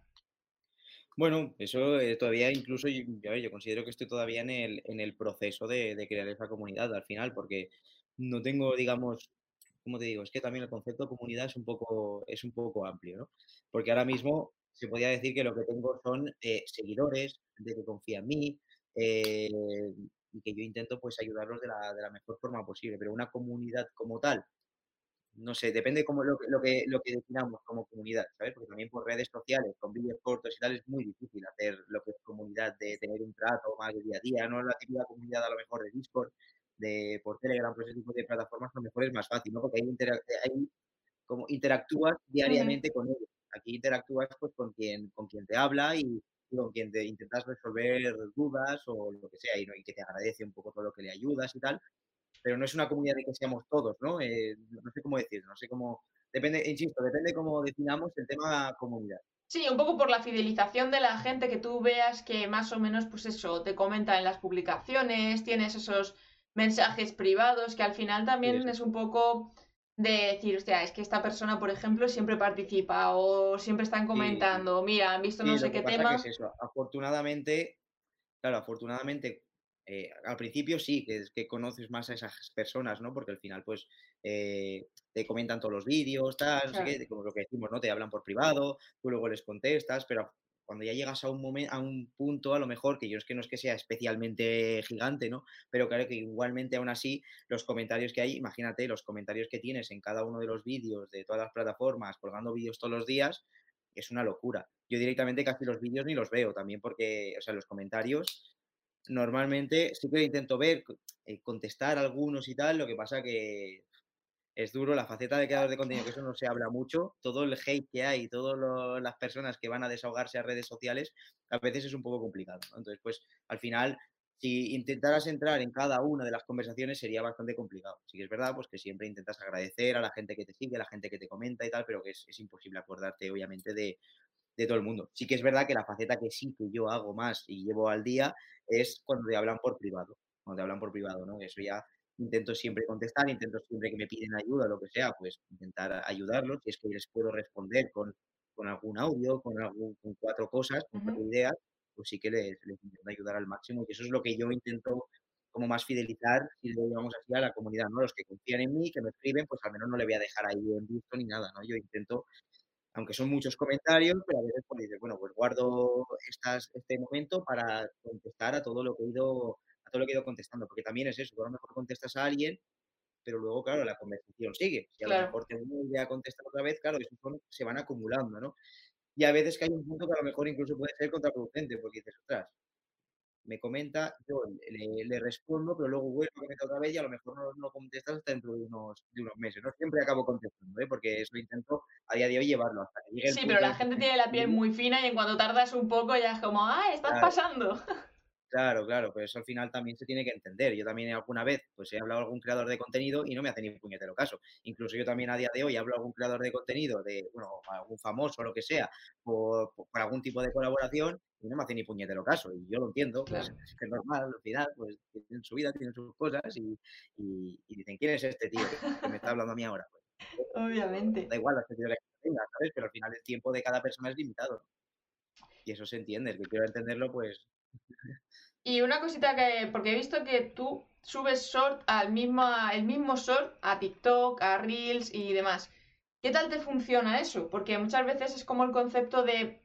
Bueno, eso eh, todavía incluso yo, yo, considero que estoy todavía en el, en el proceso de, crear esa comunidad al final, porque no tengo, digamos, como te digo, es que también el concepto de comunidad es un poco, es un poco amplio, ¿no? Porque ahora mismo se podría decir que lo que tengo son eh, seguidores, gente que confía en mí, eh, y que yo intento pues ayudarlos de la, de la mejor forma posible, pero una comunidad como tal, no sé, depende como lo, lo, que, lo que definamos como comunidad, ¿sabes? Porque también por redes sociales, con vídeos cortos y tal, es muy difícil hacer lo que es comunidad, de tener un trato más de día a día, no es la típica comunidad a lo mejor de Discord, de por Telegram, por ese tipo de plataformas, a lo mejor es más fácil, ¿no? Porque ahí, como interactúas diariamente con ellos. Aquí interactúas pues con quien, con quien te habla y, con quien te intentas resolver dudas o lo que sea y, y que te agradece un poco todo lo que le ayudas y tal pero no es una comunidad de que seamos todos, ¿no? Eh, no sé cómo decir, no sé cómo, depende, insisto, depende cómo definamos el tema comunidad. Sí, un poco por la fidelización de la gente que tú veas que más o menos, pues eso, te comenta en las publicaciones, tienes esos mensajes privados, que al final también es un poco de decir, hostia, es que esta persona, por ejemplo, siempre participa o siempre están comentando, mira, han visto no sé qué tema. es eso. Afortunadamente, claro, afortunadamente eh, al principio sí, que, que, conoces más a esas personas, ¿no? Porque al final, pues, eh, te comentan todos los vídeos, tal, no sé qué, como lo que decimos, ¿no? Te hablan por privado, tú luego les contestas, pero cuando ya llegas a un momento, a un punto, a lo mejor, que yo es que no es que sea especialmente gigante, ¿no? Pero claro que igualmente aún así, los comentarios que hay, imagínate, los comentarios que tienes en cada uno de los vídeos de todas las plataformas, colgando vídeos todos los días, es una locura. Yo directamente casi los vídeos ni los veo también porque, o sea, los comentarios normalmente que intento ver, eh, contestar algunos y tal, lo que pasa que es duro la faceta de creador de contenido, que eso no se habla mucho, todo el hate que hay, todas las personas que van a desahogarse a redes sociales, a veces es un poco complicado. Entonces, pues al final, si intentaras entrar en cada una de las conversaciones sería bastante complicado. Sí que es verdad, pues que siempre intentas agradecer a la gente que te sigue, a la gente que te comenta y tal, pero que es, es imposible acordarte, obviamente, de, de todo el mundo. Sí que es verdad que la faceta que sí que yo hago más y llevo al día es cuando te hablan por privado, cuando te hablan por privado, ¿no? Eso ya intento siempre contestar, intento siempre que me piden ayuda, lo que sea, pues intentar ayudarlos, si es que les puedo responder con, con algún audio, con, algún, con cuatro cosas, con cuatro ideas, pues sí que les, les, intento ayudar al máximo y eso es lo que yo intento como más fidelizar, si lo llamamos así, a la comunidad, ¿no? Los que confían en mí, que me escriben, pues al menos no le voy a dejar ahí en visto ni nada, ¿no? Yo intento aunque son muchos comentarios, pero a veces pues dices, bueno, pues guardo estas, este momento para contestar a todo lo que he ido a todo lo que he ido contestando, porque también es eso, a lo mejor contestas a alguien, pero luego, claro, la conversación sigue. Si a lo mejor te vuelve a contestar otra vez, claro, esos se van acumulando, ¿no? Y a veces que hay un punto que a lo mejor incluso puede ser contraproducente, porque dices, ostras, me comenta, yo le, respondo, pero luego vuelvo a comentar otra vez y a lo mejor no, no contestas hasta dentro de unos, de unos meses. No siempre acabo contestando, ¿eh? porque eso intento a día de hoy llevarlo hasta que llegue Sí, pero la gente tiene la piel muy fina y en cuanto tardas un poco ya es como, ¡ah, estás pasando! Claro, claro, pues eso al final también se tiene que entender. Yo también alguna vez pues he hablado a algún creador de contenido y no me hace ni puñetero caso. Incluso yo también a día de hoy hablo a algún creador de contenido, de, bueno, algún famoso o lo que sea, por, por, algún tipo de colaboración y no me hace ni puñetero caso. Y yo lo entiendo, pues, es normal, al final, pues tienen su vida, tienen sus cosas y, y, dicen, ¿quién es este tío que me está hablando a mí ahora? Pues, Obviamente. Da igual la que tenga, ¿sabes? Pero al final el tiempo de cada persona es limitado. Y eso se entiende, el que quiero entenderlo, pues y una cosita que, porque he visto que tú subes short al mismo, el mismo short a TikTok, a Reels y demás. ¿Qué tal te funciona eso? Porque muchas veces es como el concepto de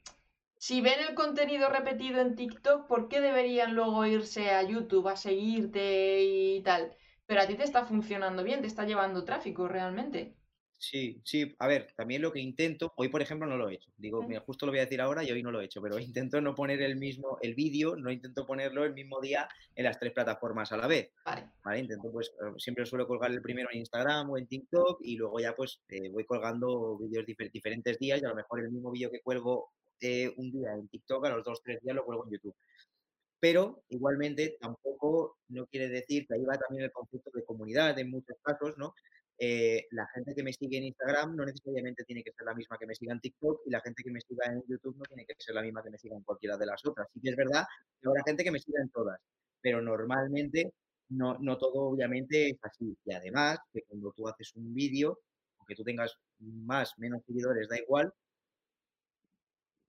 si ven el contenido repetido en TikTok, ¿por qué deberían luego irse a YouTube a seguirte y tal? Pero a ti te está funcionando bien, te está llevando tráfico realmente. Sí, sí, a ver, también lo que intento, hoy por ejemplo no lo he hecho, digo, mira, justo lo voy a decir ahora y hoy no lo he hecho, pero intento no poner el mismo, el vídeo, no intento ponerlo el mismo día en las tres plataformas a la vez, Vale. ¿vale? Intento, pues, eh, siempre suelo colgar el primero en Instagram o en TikTok y luego ya, pues, eh, voy colgando vídeos diferentes días y a lo mejor el mismo vídeo que cuelgo eh, un día en TikTok, a los dos, tres días lo cuelgo en YouTube. Pero igualmente tampoco no quiere decir que ahí va también el concepto de comunidad en muchos casos, ¿no? Eh, la gente que me sigue en Instagram no necesariamente tiene que ser la misma que me siga en TikTok y la gente que me siga en YouTube no tiene que ser la misma que me siga en cualquiera de las otras. Sí que es verdad que habrá gente que me siga en todas, pero normalmente no, no todo obviamente es así. Y además, que cuando tú haces un vídeo, aunque tú tengas más, menos seguidores, da igual,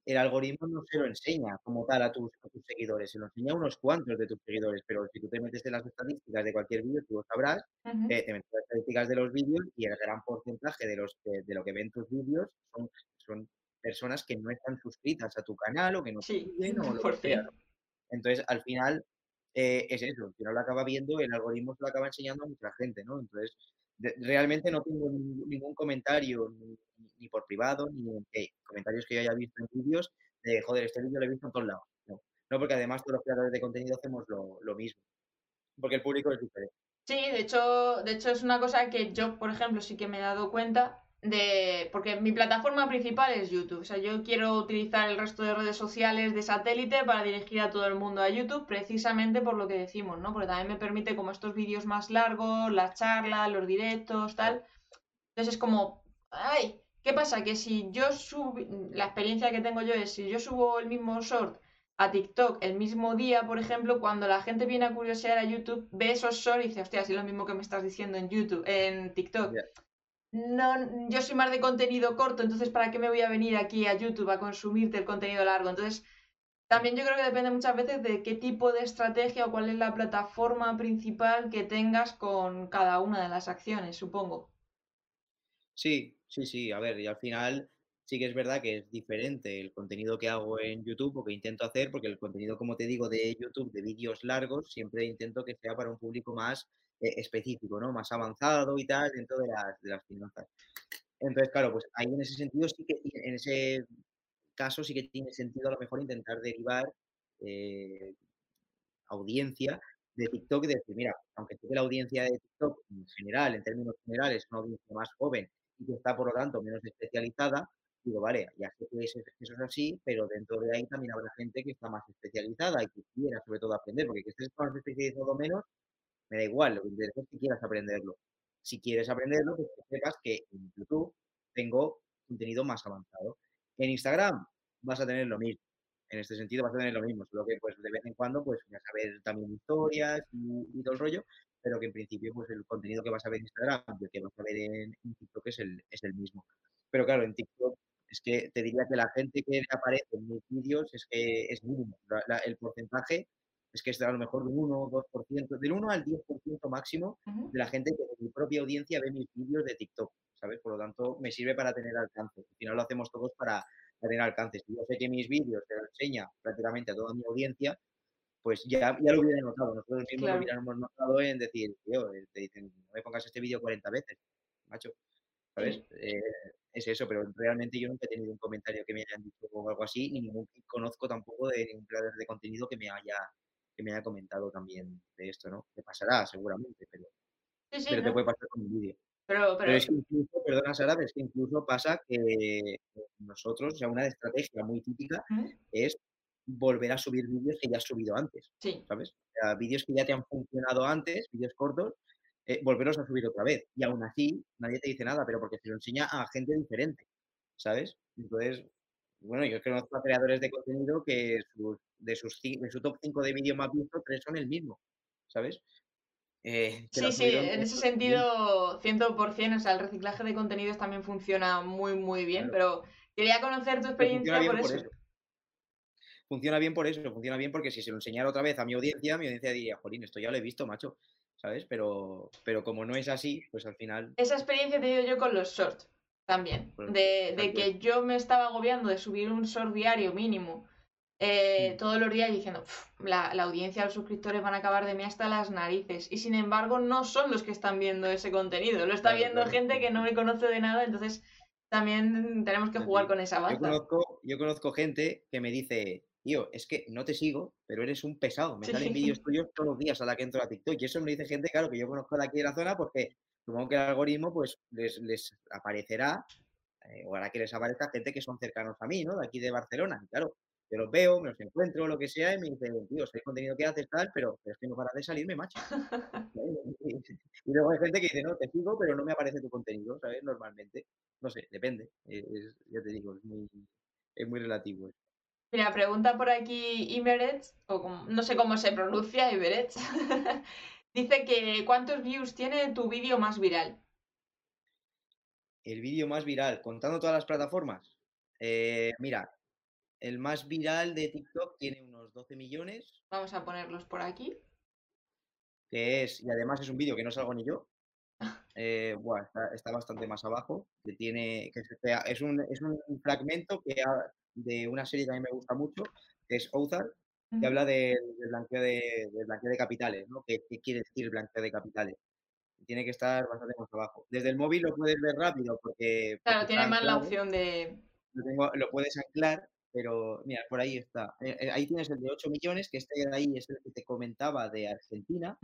el algoritmo no se lo enseña como tal a tus, seguidores, se lo enseña a unos cuantos de tus seguidores, pero si tú te metes en las estadísticas de cualquier vídeo, tú lo sabrás, eh, te metes en las estadísticas de los vídeos y el gran porcentaje de, los, de, lo que ven tus vídeos son, son personas que no están suscritas a tu canal o que no sí, siguen o lo que sea. Entonces, al final, eh, es eso, si no lo acaba viendo, el algoritmo se lo acaba enseñando a mucha gente, ¿no? Entonces, realmente no tengo ningún comentario, ni, por privado, ni en comentarios que yo haya visto en vídeos, de joder, este vídeo lo he visto en todos lados. No, no porque además todos los creadores de contenido hacemos lo, lo mismo, porque el público es diferente. Sí, de hecho, de hecho es una cosa que yo, por ejemplo, sí que me he dado cuenta de. Porque mi plataforma principal es YouTube. O sea, yo quiero utilizar el resto de redes sociales de satélite para dirigir a todo el mundo a YouTube, precisamente por lo que decimos, ¿no? Porque también me permite como estos vídeos más largos, las charlas, los directos, tal. Entonces es como. ¡Ay! ¿Qué pasa? Que si yo subo. La experiencia que tengo yo es si yo subo el mismo short a TikTok el mismo día, por ejemplo, cuando la gente viene a curiosear a YouTube, ve esos shorts y dice, hostia, es lo mismo que me estás diciendo en YouTube, en TikTok. No, yo soy más de contenido corto, entonces ¿para qué me voy a venir aquí a YouTube a consumirte el contenido largo? Entonces, también yo creo que depende muchas veces de qué tipo de estrategia o cuál es la plataforma principal que tengas con cada una de las acciones, supongo. Sí, sí, sí. A ver, y al final sí que es verdad que es diferente el contenido que hago en YouTube o que intento hacer, porque el contenido, como te digo, de YouTube, de vídeos largos, siempre intento que sea para un público más específico, ¿no? Más avanzado y tal, dentro de las, de las finanzas. Entonces, claro, pues ahí en ese sentido sí que, en ese caso sí que tiene sentido a lo mejor intentar derivar eh, audiencia de TikTok y decir, mira, aunque sé la audiencia de TikTok en general, en términos generales, es una audiencia más joven y que está por lo tanto menos especializada, digo, vale, ya sé que eso, es así, pero dentro de ahí también habrá gente que está más especializada y que quiera sobre todo aprender, porque que estés más especializado menos, me da igual, lo que interesa es que quieras aprenderlo. Si quieres aprenderlo, pues que sepas que en YouTube tengo contenido más avanzado. En Instagram vas a tener lo mismo. En este sentido vas a tener lo mismo, solo que pues de vez en cuando pues vas a ver también historias y, todo el rollo, pero que en principio pues el contenido que vas a ver en Instagram y el que vas a ver en, TikTok es el, es el mismo. Pero claro, en TikTok es que te diría que la gente que aparece en mis vídeos es que es mínimo. el porcentaje es que es a lo mejor del 1 o 2%, del 1 al 10% máximo de la gente que de mi propia audiencia ve mis vídeos de TikTok, ¿sabes? Por lo tanto, me sirve para tener alcance. Al final lo hacemos todos para, tener alcance. Si yo sé que mis vídeos te lo enseña prácticamente a toda mi audiencia, pues ya, ya lo hubiera notado. Nosotros mismos lo hubiéramos notado en decir, tío, eh, te dicen, no me pongas este vídeo 40 veces, macho. ¿Sabes? Eh, es eso, pero realmente yo nunca he tenido un comentario que me hayan dicho o algo así, ni ningún conozco tampoco de ningún creador de contenido que me haya que me haya comentado también de esto, ¿no? Te pasará seguramente, pero, pero te puede pasar con un vídeo. Pero, pero... es que incluso, perdona Sara, pero es que incluso pasa que nosotros, o sea, una estrategia muy típica es volver a subir vídeos que ya has subido antes, sí. ¿sabes? O sea, vídeos que ya te han funcionado antes, vídeos cortos, eh, volverlos a subir otra vez. Y aún así, nadie te dice nada, pero porque se lo enseña a gente diferente, ¿sabes? Entonces, bueno, yo conozco a creadores de contenido que de, sus, de su top 5 de vídeos más vistos, tres son el mismo, ¿sabes? Eh, sí, sí, en ese sentido, 100%, o sea, el reciclaje de contenidos también funciona muy, muy bien, pero quería conocer tu experiencia por eso. Funciona bien por eso, funciona bien porque si se lo enseñara otra vez a mi audiencia, mi audiencia diría, jolín, esto ya lo he visto, macho, ¿sabes? Pero, pero como no es así, pues al final... Esa experiencia he tenido yo con los shorts. También. Pues, De, de cual. que yo me estaba agobiando de subir un short diario mínimo eh, Mm. todos los días y diciendo, "Pf, la, la audiencia, los suscriptores van a acabar de mí hasta las narices. Y sin embargo, no son los que están viendo ese contenido. Lo está Claro, viendo claro. gente que no me conoce de nada, entonces también tenemos que jugar con esa Yo baza. conozco, yo conozco gente que me dice, tío, es que no te sigo, pero eres un pesado. Me salen Sí. vídeos tuyos todos los días a la que entro a TikTok. Y eso me dice gente, claro, que yo conozco de aquí de la zona porque supongo que el algoritmo pues les, les aparecerá, eh, o hará que les aparezca gente que son cercanos a mí, ¿no? De aquí de Barcelona. Y claro, yo los veo, me los encuentro, lo que sea, y me dicen, tío, sé el contenido que haces, tal, pero, pero es que no para de salirme, macho. Y luego hay gente que dice, no, te sigo, pero no me aparece tu contenido, ¿sabes? Normalmente. No sé, depende. eh, es- ya te digo, es muy, es muy relativo. Mira, pregunta por aquí Imerets, o como- no sé cómo se pronuncia, Imerets. Dice que ¿cuántos views tiene tu vídeo más viral? El vídeo más viral, contando todas las plataformas. eh, mira, el más viral de TikTok tiene unos 12 millones, Vamos a ponerlos por aquí. que es, y además es un vídeo que no salgo ni yo. eh, buah, está, está bastante más abajo, que tiene, que es, un, es un fragmento que ha- de una serie que a mí me gusta mucho, que es Ozark, que habla de- del blanqueo de, blanqueo de capitales, ¿no? ¿Qué, qué quiere decir blanqueo de capitales? Tiene que estar bastante más abajo. Desde el móvil lo puedes ver rápido porque, Claro, porque tiene más la opción de... lo, tengo- lo puedes anclar, pero mira, por ahí está. Eh, eh, ahí tienes el de 8 millones, que este de ahí es el que te comentaba de Argentina.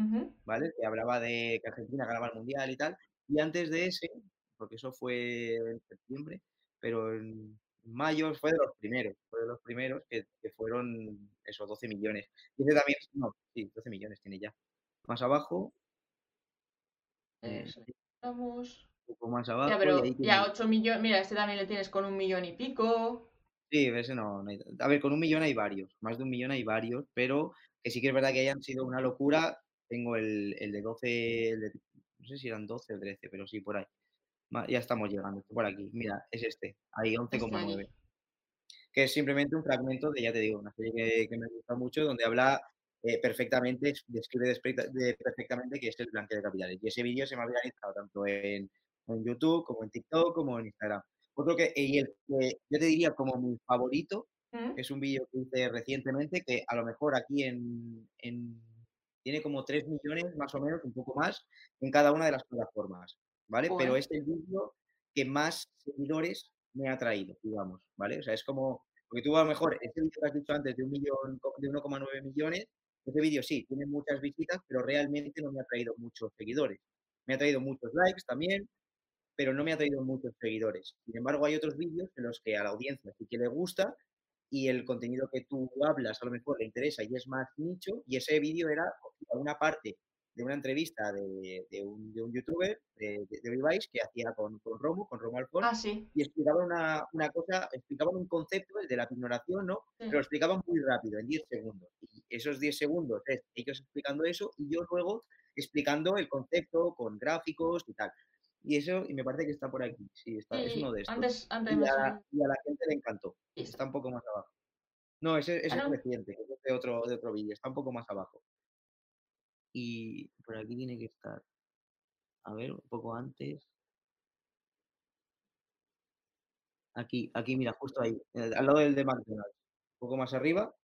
¿vale? Que hablaba de que Argentina ganaba el mundial y tal. Y antes de ese, porque eso fue en septiembre, pero en mayo fue de los primeros, fue de los primeros que, que fueron esos 12 millones. Ese también, no, sí, 12 millones tiene ya. Más abajo, eh, Eso, vamos. un poco más Ya, abajo, y pero ya tiene. 8 millones. Mira, este también le tienes con un millón y pico. Sí, ese no, no hay- A ver, con un millón hay varios, más de un millón hay varios, pero que sí que es verdad que hayan sido una locura. Tengo el, el de 12, el de- no sé si eran 12 o 13, pero sí, por ahí. Ya estamos llegando, por aquí. Mira, es este, ahí Este 11,9. aquí. Que es simplemente un fragmento de, ya te digo, una serie que, que me gusta mucho, donde habla eh, perfectamente, es- describe de- perfectamente qué es el blanqueo de capitales. Y ese vídeo se me ha viralizado tanto en, en YouTube, como en TikTok, como en Instagram. Otro que, y el que yo te diría como mi favorito, ¿Mm? es un vídeo que hice recientemente, que a lo mejor aquí en, en- tiene como 3 millones, más o menos, un poco más, en cada una de las plataformas, ¿vale? Pero Joder. es el vídeo que más seguidores me ha traído, digamos, ¿vale? O sea, es como, porque tú a lo mejor, ese vídeo que has dicho antes de un millón, de 1,9 millones, ese vídeo sí, tiene muchas visitas, pero realmente no me ha traído muchos seguidores. Me ha traído muchos likes también, pero no me ha traído muchos seguidores. Sin embargo, hay otros vídeos en los que a la audiencia sí que le gusta y el contenido que tú hablas a lo mejor le interesa y es más nicho, y ese vídeo era una parte de una entrevista de, de un, de un youtuber, de, de, de que hacía con, con Romo, con Romo Alfón, Ah, sí. y explicaban una, una cosa, explicaban un concepto, el de la pignoración, ¿no? Sí. Pero lo explicaban muy rápido, en 10 segundos. Y esos 10 segundos es ellos explicando eso y yo luego explicando el concepto con gráficos y tal. Y eso, y me parece que está por aquí, sí, está, es uno de estos. antes, antes Y a, sonó. y a la gente le encantó. Está. Un poco más abajo. No, ese, ese Ah, es no. reciente, ese es de otro, de otro vídeo, está un poco más abajo. Y por aquí tiene que estar, a ver, un poco antes. Aquí, aquí, mira, justo ahí, eh, al lado del de McDonald's. Un poco más arriba,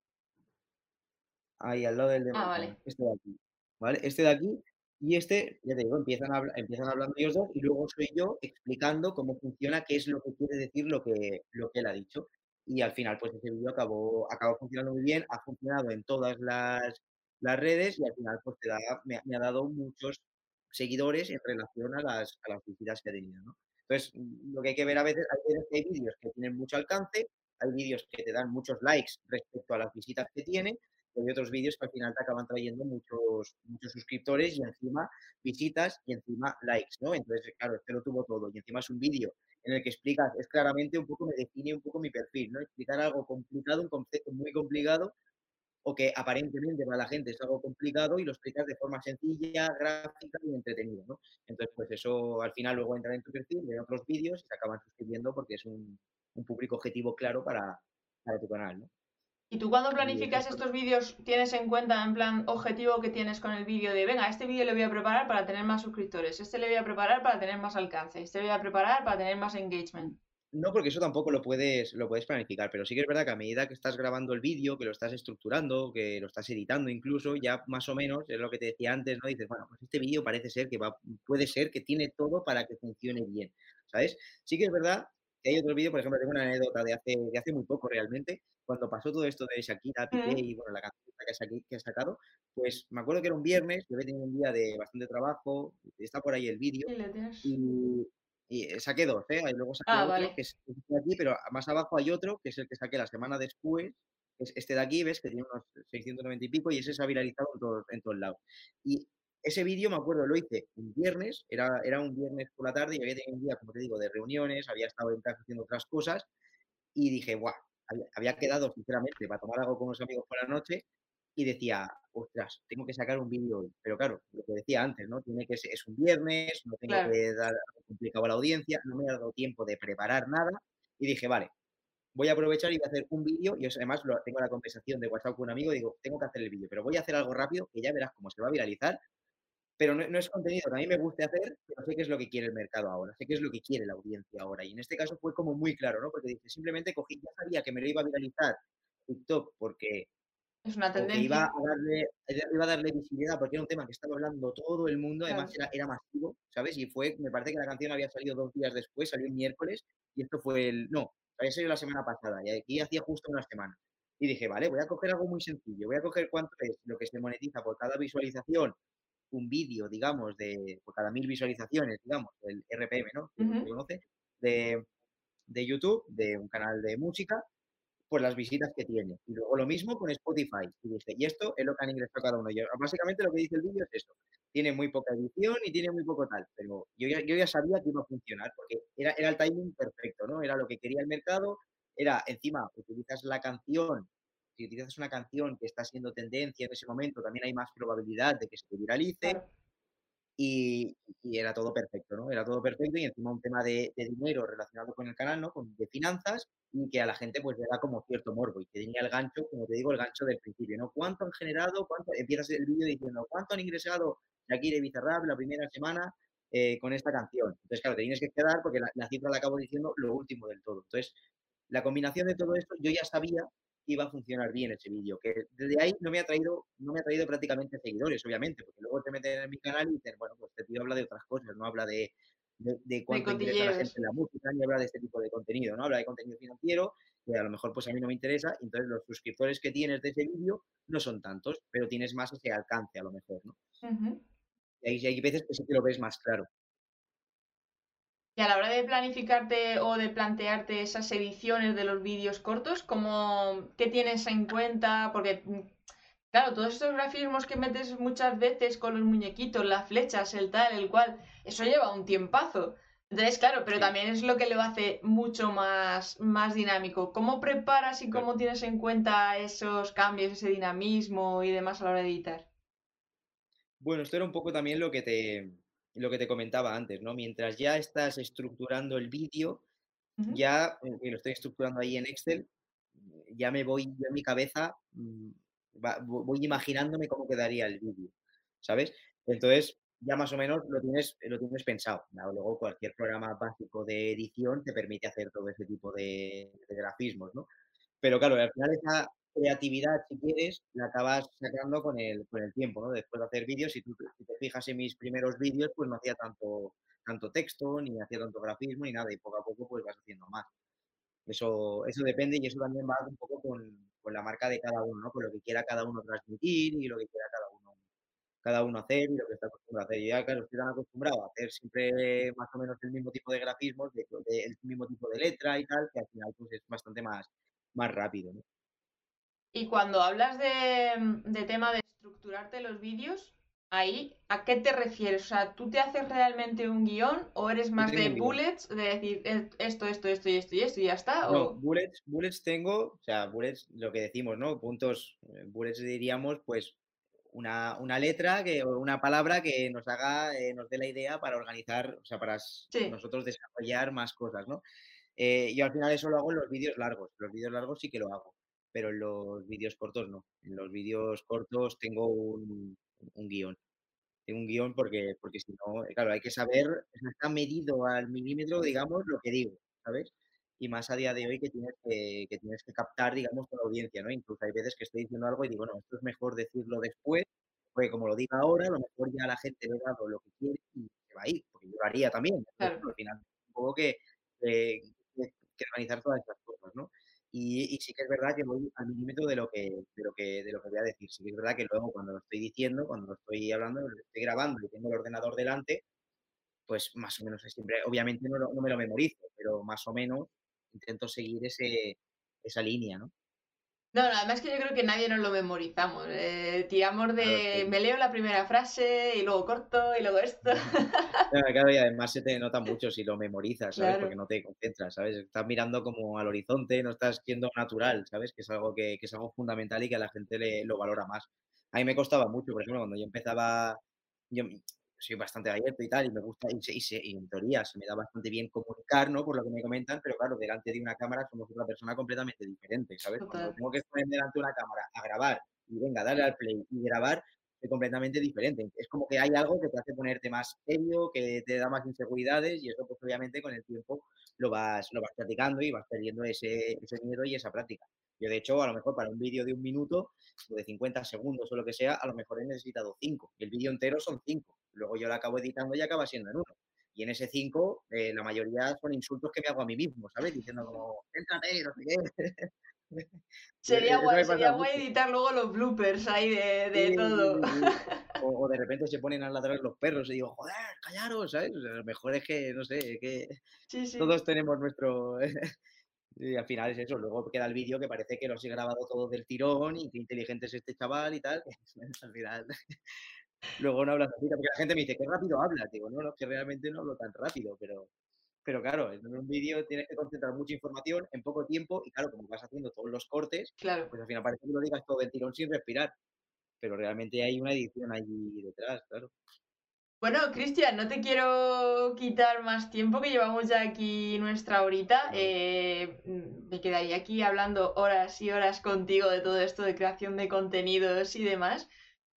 ahí, al lado del de Ah, vale. Este de aquí, ¿vale? Este de aquí y este, ya te digo, empiezan, a empiezan hablando ellos dos y luego soy yo explicando cómo funciona, qué es lo que quiere decir lo que, lo que él ha dicho. Y al final, pues ese vídeo acabó, acabó funcionando muy bien, ha funcionado en todas las, las redes y al final, pues te da, me, me ha dado muchos seguidores en relación a las, a las visitas que ha tenido, ¿no? Entonces, mm, lo que hay que ver a veces, hay veces que hay vídeos que tienen mucho alcance, hay vídeos que te dan muchos likes respecto a las visitas que tienen, pero hay otros vídeos que al final te acaban trayendo muchos, muchos suscriptores y encima visitas y encima likes, ¿no? Entonces, claro, este lo tuvo todo y encima es un vídeo en el que explicas, es claramente un poco, me define un poco mi perfil, ¿no? Explicar algo complicado, un concepto muy complicado o que aparentemente para la gente es algo complicado y lo explicas de forma sencilla, gráfica y entretenida, ¿no? Entonces, pues eso al final luego entra en tu perfil, ven otros vídeos y se acaban suscribiendo porque es un, un público objetivo claro para, para tu canal, ¿no? ¿Y tú cuando planificas estos vídeos tienes en cuenta, en plan, objetivo que tienes con el vídeo de, venga, este vídeo le voy a preparar para tener más suscriptores, este le voy a preparar para tener más alcance, este le voy a preparar para tener más engagement? No, porque eso tampoco lo puedes, lo puedes planificar, pero sí que es verdad que a medida que estás grabando el vídeo, que lo estás estructurando, que lo estás editando incluso, ya más o menos, es lo que te decía antes, ¿no? Dices, bueno, pues este vídeo parece ser que va, puede ser que tiene todo para que funcione bien, ¿sabes? Sí que es verdad que hay otro vídeo, por ejemplo, tengo una anécdota de hace, de hace muy poco realmente, cuando pasó todo esto de Shakira, Piqué y bueno, la canción que ha sacado, pues me acuerdo que era un viernes, yo había tenido un día de bastante trabajo, está por ahí el vídeo, y, y eh, saqué dos, ¿eh? Y luego saqué ah, otro, que es aquí, pero más abajo hay otro, que es el que saqué la semana después, es este de aquí, ves, que tiene unos 690 y pico, y ese se ha viralizado en todos, en todos lados. Y ese vídeo, me acuerdo, lo hice un viernes, era, era un viernes por la tarde, y había tenido un día, como te digo, de reuniones, había estado en casa haciendo otras cosas, y dije, guau, había quedado, sinceramente, para tomar algo con unos amigos por la noche, y decía, ostras, tengo que sacar un vídeo hoy. Pero claro, lo que decía antes, ¿no? Tiene que ser, es un viernes, no tengo que dar complicado a la audiencia, no me ha dado tiempo de preparar nada. Y dije, vale, voy a aprovechar y voy a hacer un vídeo. Y además lo, tengo la conversación de WhatsApp con un amigo y digo, tengo que hacer el vídeo, pero voy a hacer algo rápido que ya verás cómo se va a viralizar. Pero no, es contenido que a mí me guste hacer, pero sé qué es lo que quiere el mercado ahora, sé qué es lo que quiere la audiencia ahora. Y en este caso fue como muy claro, ¿no? Porque dije, simplemente cogí, ya sabía que me lo iba a viralizar TikTok porque es una tendencia. Iba a, darle, iba a darle visibilidad porque era un tema que estaba hablando todo el mundo, además era, era, masivo, ¿sabes? Y fue, me parece que la canción había salido dos días después, salió el miércoles, y esto fue el. No, había salido la semana pasada, y aquí hacía justo una semana. Y dije, vale, voy a coger algo muy sencillo, voy a coger cuánto es lo que se monetiza por cada visualización, un vídeo, digamos, de por cada mil visualizaciones, digamos, el RPM, ¿no? conoce? De, de YouTube, de un canal de música, por las visitas que tiene. Y luego lo mismo con Spotify. Y dice, y esto es lo que han ingresado cada uno. básicamente lo que dice el vídeo es eso. Tiene muy poca edición y tiene muy poco tal. Pero yo ya, yo ya sabía que iba a funcionar porque era, era el timing perfecto, ¿no? Era lo que quería el mercado. Era, encima, utilizas la canción. Si utilizas una canción que está siendo tendencia en ese momento, también hay más probabilidad de que se viralice. Y, era todo perfecto, ¿no? Era todo perfecto y encima un tema de, dinero relacionado con el canal, ¿no? Con, de finanzas y que a la gente pues le da como cierto morbo y que tenía el gancho, como te digo, el gancho del principio, ¿no? ¿Cuánto han generado? ¿Cuánto? Empiezas el vídeo diciendo, ¿cuánto han ingresado aquí de Bizarrap la primera semana eh, con esta canción? Entonces, claro, te tienes que quedar porque la, la cifra la acabo diciendo lo último del todo. Entonces, la combinación de todo esto, yo ya sabía iba a funcionar bien ese vídeo. Que desde ahí no me ha traído, no me ha traído prácticamente seguidores, obviamente, porque luego te meten en mi canal y dicen, bueno, pues este tío habla de otras cosas, no habla de, de, cuánto interesa la gente en la música, ni habla de este tipo de contenido, ¿no? Habla de contenido financiero, que a lo mejor pues a mí no me interesa, entonces los suscriptores que tienes de ese vídeo no son tantos, pero tienes más ese alcance a lo mejor, ¿no? Y ahí hay veces que sí que lo ves más claro. Y a la hora de planificarte o de plantearte esas ediciones de los vídeos cortos, ¿cómo, ¿qué tienes en cuenta? Porque, claro, todos estos grafismos que metes muchas veces con los muñequitos, las flechas, el tal, el cual, eso lleva un tiempazo. Entonces, claro, pero también es lo que lo hace mucho más, más dinámico. ¿Cómo preparas y cómo tienes en cuenta esos cambios, ese dinamismo y demás a la hora de editar? Bueno, esto era un poco también lo que te, lo que te comentaba antes, ¿no? Mientras ya estás estructurando el vídeo, ya, eh, y lo estoy estructurando ahí en Excel, ya me voy yo en mi cabeza, mm, voy imaginándome cómo quedaría el vídeo, ¿sabes? Entonces, ya más o menos lo tienes, lo tienes pensado. Luego cualquier programa básico de edición te permite hacer todo ese tipo de, de grafismos, ¿no? Pero claro, al final esa, creatividad, si quieres, la acabas sacando con el, con el tiempo, ¿no? Después de hacer vídeos, si tú si te fijas en mis primeros vídeos, pues no hacía tanto, tanto texto, ni hacía tanto grafismo, ni nada, y poco a poco pues vas haciendo más. Eso, eso depende y eso también va un poco con, con la marca de cada uno, ¿no? Con lo que quiera cada uno transmitir y lo que quiera cada uno cada uno hacer y lo que está acostumbrado a hacer. Yo ya, claro, estoy tan acostumbrado a hacer siempre más o menos el mismo tipo de grafismos, el mismo tipo de letra y tal, que al final pues es bastante más, más rápido, ¿no? Y cuando hablas de, tema de estructurarte los vídeos, ahí, ¿a qué te refieres? O sea, ¿tú te haces realmente un guion o eres más de bullets, de decir esto, esto, esto y esto y esto y ya está? No, bullets, bullets tengo, o sea, bullets, lo que decimos, ¿no? Puntos, eh, bullets diríamos, pues una, letra que, o una palabra que nos haga, eh, nos dé la idea para organizar, o sea, para nosotros desarrollar más cosas, ¿no? Eh, yo al final eso lo hago en los vídeos largos, los vídeos largos sí que lo hago pero en los vídeos cortos no. En los vídeos cortos tengo un, un guion. Tengo un guion porque, porque si no, claro, hay que saber, está medido al milímetro, digamos, lo que digo, ¿sabes? Y más a día de hoy que tienes que, que tienes que captar, digamos, toda la audiencia, ¿no? Incluso hay veces que estoy diciendo algo y digo, bueno, esto es mejor decirlo después, porque como lo diga ahora, a lo mejor ya la gente le ha dado lo que quiere y se va a ir, porque yo lo haría también. Claro. Al final, un poco que, eh, que organizar todas estas cosas, ¿no? Y, sí que es verdad que voy al milímetro de lo que, de lo que, de lo que voy a decir. Sí que es verdad que luego cuando lo estoy diciendo, cuando lo estoy hablando, lo estoy grabando y tengo el ordenador delante, pues más o menos siempre, obviamente no, no me lo memorizo, pero más o menos intento seguir ese, esa línea, ¿no? No, no, además que yo creo que nadie nos lo memorizamos. Eh, tiramos de Claro, sí. me leo la primera frase y luego corto y luego esto. Claro, claro, y además se te nota mucho si lo memorizas, ¿sabes? Claro. Porque no te concentras, ¿sabes? Estás mirando como al horizonte, no estás siendo natural, ¿sabes? Que es algo que, que es algo fundamental y que a la gente le, lo valora más. A mí me costaba mucho, por ejemplo, cuando yo empezaba, yo soy bastante abierto y tal, y me gusta, y, y, y en teoría se me da bastante bien comunicar, ¿no? Por lo que me comentan, pero claro, delante de una cámara somos otra persona completamente diferente, ¿sabes? Cuando tengo que estar delante de una cámara a grabar y venga, darle al play y grabar, es completamente diferente. Es como que hay algo que te hace ponerte más serio, que te da más inseguridades y eso pues obviamente con el tiempo lo vas, lo vas practicando y vas perdiendo ese, ese miedo y esa práctica. Yo de hecho a lo mejor para un vídeo de un minuto o de 50 segundos o lo que sea, a lo mejor he necesitado 5. El vídeo entero son 5. Luego yo lo acabo editando y acaba siendo en uno. Y en ese 5, la mayoría son insultos que me hago a mí mismo, ¿sabes? Diciendo como, céntrate, no sé qué. Sería guay, sería guay editar luego los bloopers ahí de, de Sí, sí, todo. sí, sí. O, o de repente se ponen a ladrar los perros y digo, joder, callaros, ¿sabes? O sea, lo mejor es que, no sé, que todos tenemos nuestro... Y al final es eso, luego queda el vídeo que parece que lo he grabado todo del tirón y qué inteligente es este chaval y tal. Al final, luego no hablas así, porque la gente me dice, qué rápido hablas. Digo, no, no, que realmente no hablo tan rápido, pero, pero claro, en un vídeo tienes que concentrar mucha información en poco tiempo y claro, como vas haciendo todos los cortes, Claro. pues al final parece que lo digas todo del tirón sin respirar, pero realmente hay una edición allí detrás, claro. Bueno, Cristian, no te quiero quitar más tiempo, que llevamos ya aquí nuestra horita. Eh, mm, me quedaría aquí hablando horas y horas contigo de todo esto de creación de contenidos y demás,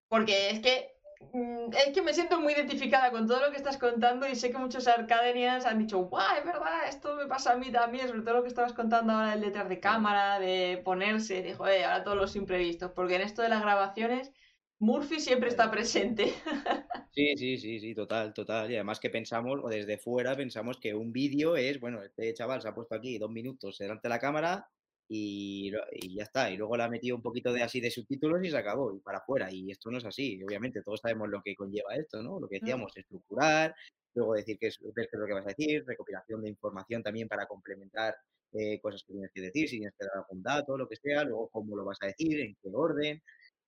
porque es que es que me siento muy identificada con todo lo que estás contando y sé que muchos arcadenians han dicho, guau, es verdad, esto me pasa a mí también, sobre todo lo que estabas contando ahora del detrás de cámara, de ponerse, de joder, ahora todos los imprevistos, porque en esto de las grabaciones, Murphy siempre está presente. Sí, sí, sí, sí, total, total. Y además que pensamos, o desde fuera pensamos que un vídeo es, bueno, este chaval se ha puesto aquí dos minutos delante de la cámara y, y ya está. Y luego le ha metido un poquito de así de subtítulos y se acabó, y para afuera. Y esto no es así, obviamente, todos sabemos lo que conlleva esto, ¿no? Lo que Mm. decíamos, estructurar, luego decir qué es, qué es lo que vas a decir, recopilación de información también para complementar eh, cosas que tienes que decir, si tienes que dar algún dato, lo que sea, luego cómo lo vas a decir, en qué orden.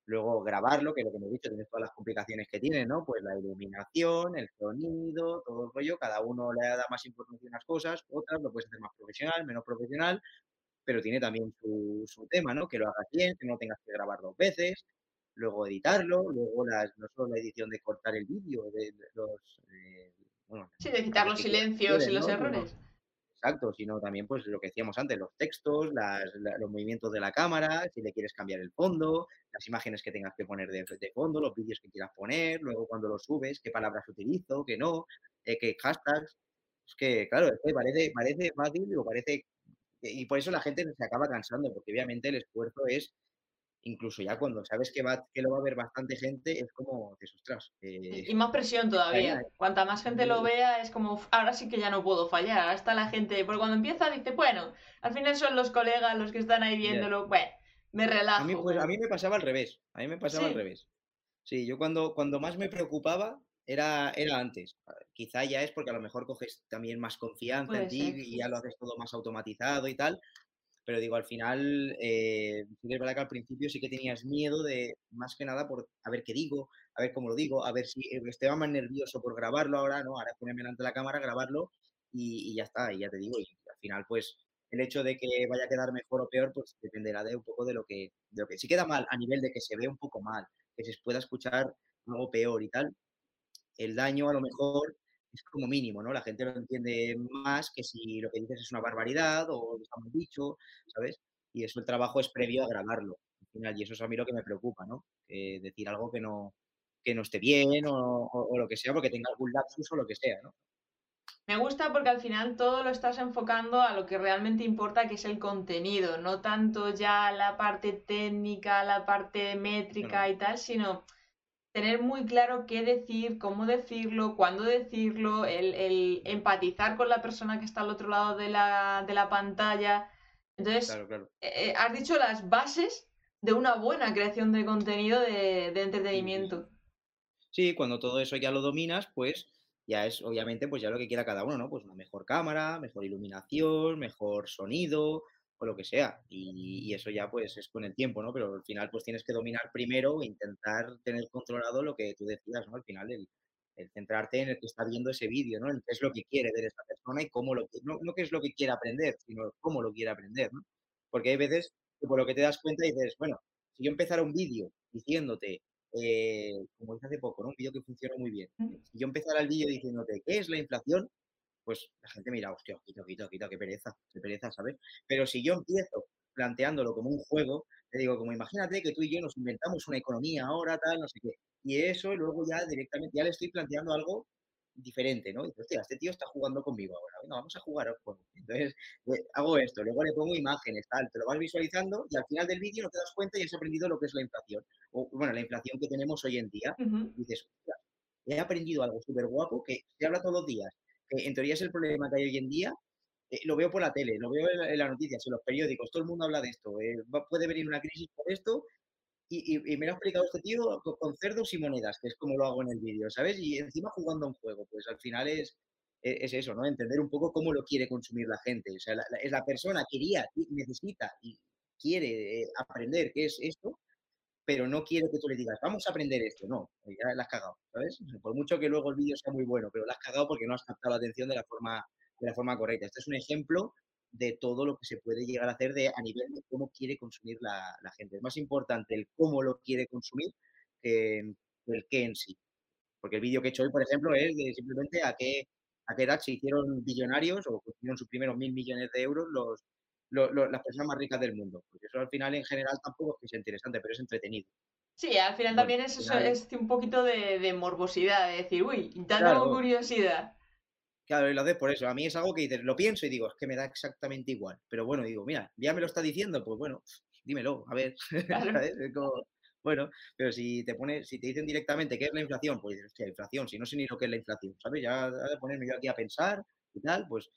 Luego grabarlo, que es lo que hemos dicho, tienes todas las complicaciones que tiene, ¿no? Pues la iluminación, el sonido, todo el rollo, cada uno le da más importancia a unas cosas, otras lo puedes hacer más profesional, menos profesional, pero tiene también su, su tema, ¿no? Que lo hagas bien, que no tengas que grabar dos veces, luego editarlo, luego las, no solo la edición de cortar el vídeo, de, de los, eh, bueno, Sí, de quitar los silencios y los errores. Exacto, sino también pues lo que decíamos antes, los textos, las- la- los movimientos de la cámara, si le quieres cambiar el fondo, las imágenes que tengas que poner de, de fondo, los vídeos que quieras poner, luego cuando los subes, qué palabras utilizo, qué no, eh, qué hashtags. Es que, claro, es que parece, parece fácil o parece... Y por eso la gente se acaba cansando, porque obviamente el esfuerzo es, incluso ya cuando sabes que, va, que lo va a ver bastante gente, es como, dices, ostras, eh, Y más presión todavía. Cuanta más gente lo vea, es como, "Uf, ahora sí que ya no puedo fallar. Ahora está la gente. Porque cuando empieza, dice, bueno, al final son los colegas los que están ahí viéndolo. Bueno, me A relajo. mí, pues, a mí me pasaba al revés. A mí me pasaba Sí. al revés. Sí, yo cuando, cuando más me preocupaba era, era antes. Quizá ya es porque a lo mejor coges también más confianza Puede en ti ser, y ya lo haces todo más automatizado y tal. Pero digo, al final, eh, es verdad que al principio sí que tenías miedo de, más que nada, por a ver qué digo, a ver cómo lo digo, a ver si eh, estaba más nervioso por grabarlo ahora, ¿no? Ahora ponerme delante de la cámara, grabarlo y, y ya está, y ya te digo, y al final, pues, el hecho de que vaya a quedar mejor o peor, pues dependerá de un poco de lo que, de lo que, si queda mal a nivel de que se ve un poco mal, que se pueda escuchar algo peor y tal, el daño a lo mejor es como mínimo, ¿no? La gente lo entiende más que si lo que dices es una barbaridad o está mal dicho, ¿sabes? y eso el trabajo es previo a grabarlo, al final, y eso es a mí lo que me preocupa, ¿no? Eh, decir algo que no, que no esté bien o, o, o, lo que sea, porque tenga algún lapsus o lo que sea, ¿no? Me gusta porque al final todo lo estás enfocando a lo que realmente importa, que es el contenido, no tanto ya la parte técnica, la parte métrica y tal, sino tener muy claro qué decir, cómo decirlo, cuándo decirlo, el, empatizar con la persona que está al otro lado de la, de la pantalla. Entonces, eh, eh, has dicho las bases de una buena creación de contenido de, de entretenimiento. Sí, cuando todo eso ya lo dominas, pues ya es obviamente pues ya lo que quiera cada uno, ¿no? Pues una mejor cámara, mejor iluminación, mejor sonido o lo que sea. Y, eso ya pues es con el tiempo, ¿no? Pero al final pues tienes que dominar primero e intentar tener controlado lo que tú decías, ¿no? Al final el, centrarte en el que está viendo ese vídeo, ¿no? En qué es lo que quiere ver esa persona y cómo lo no, no qué es lo que quiere aprender, sino cómo lo quiere aprender, ¿no? Porque hay veces que por lo que te das cuenta dices, bueno, si yo empezara un vídeo diciéndote eh, como hice hace poco, ¿no? Un vídeo que funcionó muy bien. Si yo empezara el vídeo diciéndote, ¿qué es la inflación? Pues la gente mira, hostia, quito, quito, quito, qué pereza, qué pereza, ¿sabes? Pero si yo empiezo planteándolo como un juego, te digo, como imagínate que tú y yo nos inventamos una economía ahora, tal, no sé qué. Y eso luego ya directamente, ya le estoy planteando algo diferente, ¿no? Y hostia, este tío está jugando conmigo ahora, venga, vamos a jugar juego. Entonces, eh, hago esto, luego le pongo imágenes, tal, te lo vas visualizando y al final del vídeo no te das cuenta y has aprendido lo que es la inflación. O, bueno, la inflación que tenemos hoy en día. Y dices, he aprendido algo súper guapo que se habla todos los días, en teoría es el problema que hay hoy en día, eh, lo veo por la tele, lo veo en, las noticias, en los periódicos, todo el mundo habla de esto, eh, puede venir una crisis por esto y, me lo ha explicado este tío con, cerdos y monedas, que es como lo hago en el vídeo, ¿sabes? Y encima jugando un juego, pues al final es, e, es, eso, ¿no? Entender un poco cómo lo quiere consumir la gente. O sea, la, es la persona quería, necesita y quiere eh, aprender qué es esto, pero no quiere que tú le digas, vamos a aprender esto. No, ya la has cagado, ¿sabes? Por mucho que luego el vídeo sea muy bueno, pero la has cagado porque no has captado la atención de la forma, de la forma correcta. Este es un ejemplo de todo lo que se puede llegar a hacer de, a nivel de cómo quiere consumir la, gente. Es más importante el cómo lo quiere consumir que el qué en sí. Porque el vídeo que he hecho hoy, por ejemplo, es de simplemente a qué, a qué edad se hicieron billonarios o consiguieron sus primeros mil millones de euros los, las personas más ricas del mundo. Porque eso al final en general tampoco es interesante, pero es entretenido. Sí, al final también es, es, un poquito de, morbosidad, de decir, uy, dando curiosidad. Claro, y lo haces por eso. A mí es algo que dices, lo pienso y digo, es que me da exactamente igual. Pero bueno, digo, mira, ya me lo está diciendo, pues bueno, dímelo, a ver. bueno, pero si te pones, si te dicen directamente qué es la inflación, pues dices, hostia, inflación, si no sé ni lo que es la inflación, ¿sabes? Ya de ponerme yo aquí a pensar y tal, pues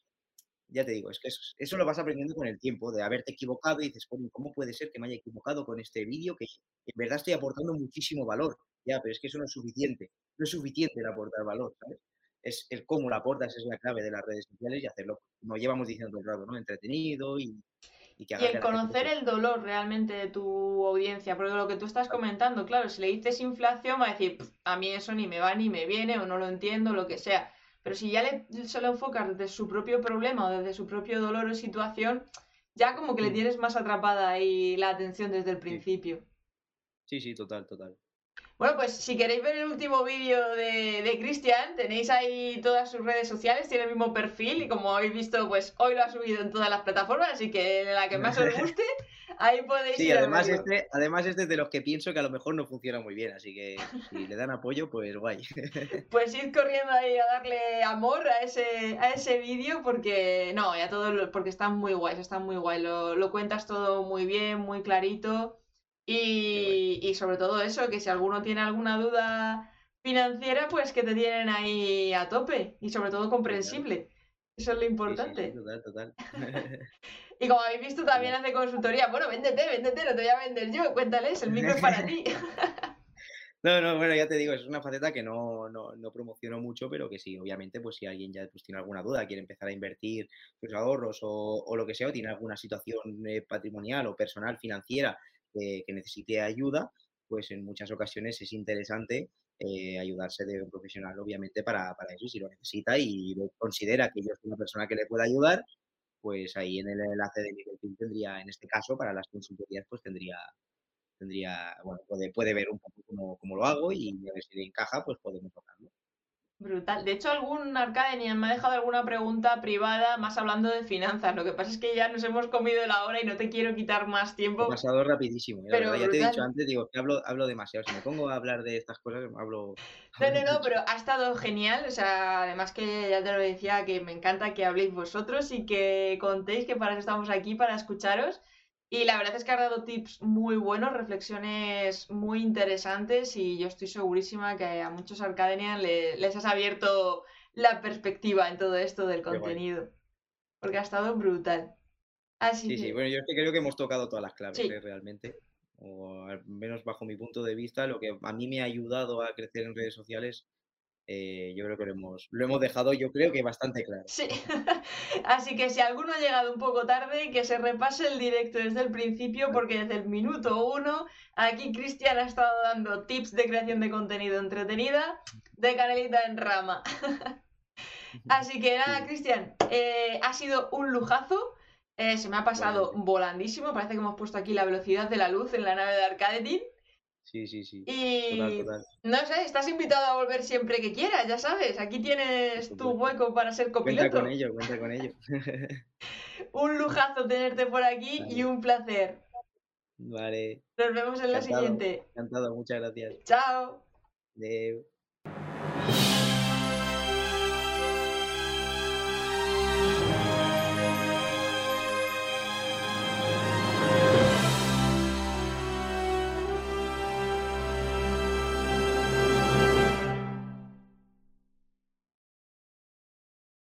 ya te digo, es que eso, lo vas aprendiendo con el tiempo, de haberte equivocado y dices, ¿cómo puede ser que me haya equivocado con este vídeo? Que en verdad estoy aportando muchísimo valor. Ya, pero es que eso no es suficiente. No es suficiente el aportar valor, ¿sabes? es el cómo la aportas, es la clave de las redes sociales y hacerlo, como llevamos diciendo el rato, ¿no? Entretenido y, y que Y el conocer el dolor realmente de tu audiencia, porque lo que tú estás comentando, claro, si le dices inflación va a decir, a mí eso ni me va ni me viene o no lo entiendo, lo que sea. Pero si ya le, se lo enfocas desde su propio problema o desde su propio dolor o situación, ya como que le mm. tienes más atrapada ahí la atención desde el principio. Sí, sí, total, total. Bueno, pues si queréis ver el último vídeo de, de Cristian, tenéis ahí todas sus redes sociales, tiene el mismo perfil y como habéis visto, pues hoy lo ha subido en todas las plataformas, así que la que más os guste, ahí podéis sí, además este, además este es de los que pienso que a lo mejor no funciona muy bien, así que si le dan apoyo, pues guay. Pues id corriendo ahí a darle amor a ese, a ese vídeo porque, no, ya todo, porque están muy guays, están muy guay, lo, lo cuentas todo muy bien, muy clarito. Y, sobre todo eso, que si alguno tiene alguna duda financiera, pues que te tienen ahí a tope y sobre todo comprensible. Eso es lo importante. total, total. y como habéis visto, también hace consultoría. Bueno, véndete, véndete, no te voy a vender yo, cuéntales, el micro es para ti. No, no, bueno, ya te digo, es una faceta que no, no, no, promociono mucho, pero que sí, obviamente, pues si alguien ya pues, tiene alguna duda, quiere empezar a invertir sus ahorros o, o lo que sea, o tiene alguna situación eh, patrimonial o personal, financiera, que necesite ayuda, pues en muchas ocasiones es interesante eh, ayudarse de un profesional, obviamente, para, para, eso, si lo necesita y considera que yo soy una persona que le pueda ayudar, pues ahí en el enlace de LinkedIn tendría, en este caso, para las consultorías, pues tendría, tendría bueno, puede, puede ver un poco cómo, cómo, lo hago y a ver si le encaja, pues podemos tocarlo. Brutal. De hecho, algún Arcadenian me ha dejado alguna pregunta privada más hablando de finanzas. Lo que pasa es que ya nos hemos comido la hora y no te quiero quitar más tiempo. Pasado rapidísimo. ¿eh? La Pero verdad, ya te he dicho antes, digo, que hablo, hablo demasiado. Si me pongo a hablar de estas cosas, hablo. No, no, no, pero ha estado genial. O sea, además que ya te lo decía, que me encanta que habléis vosotros y que contéis que para eso estamos aquí, para escucharos. Y la verdad es que has dado tips muy buenos, reflexiones muy interesantes y yo estoy segurísima que a muchos Arcadenian le- les has abierto la perspectiva en todo esto del contenido. Porque ha estado brutal. Así Sí, sí, bueno, yo es que creo que hemos tocado todas las claves, Sí. ¿eh? realmente. O al menos bajo mi punto de vista, lo que a mí me ha ayudado a crecer en redes sociales, eh, yo creo que lo hemos, lo hemos dejado, yo creo que bastante claro. sí. Así que si alguno ha llegado un poco tarde, que se repase el directo desde el principio, porque desde el minuto uno, aquí Cristian ha estado dando tips de creación de contenido entretenida de canelita en rama. Así que nada, Sí. Cristian, eh, ha sido un lujazo. eh, se me ha pasado volandísimo. Parece que hemos puesto aquí la velocidad de la luz en la nave de Arcadetin. Sí, sí, sí. Y Total, total. no sé, estás invitado a volver siempre que quieras, ya sabes. Aquí tienes tu hueco para ser Cuenta copiloto. con ello, cuenta con ello. Un lujazo tenerte por aquí y un placer. Vale, Nos vemos en la siguiente. encantado, muchas gracias. Chao. Adeu.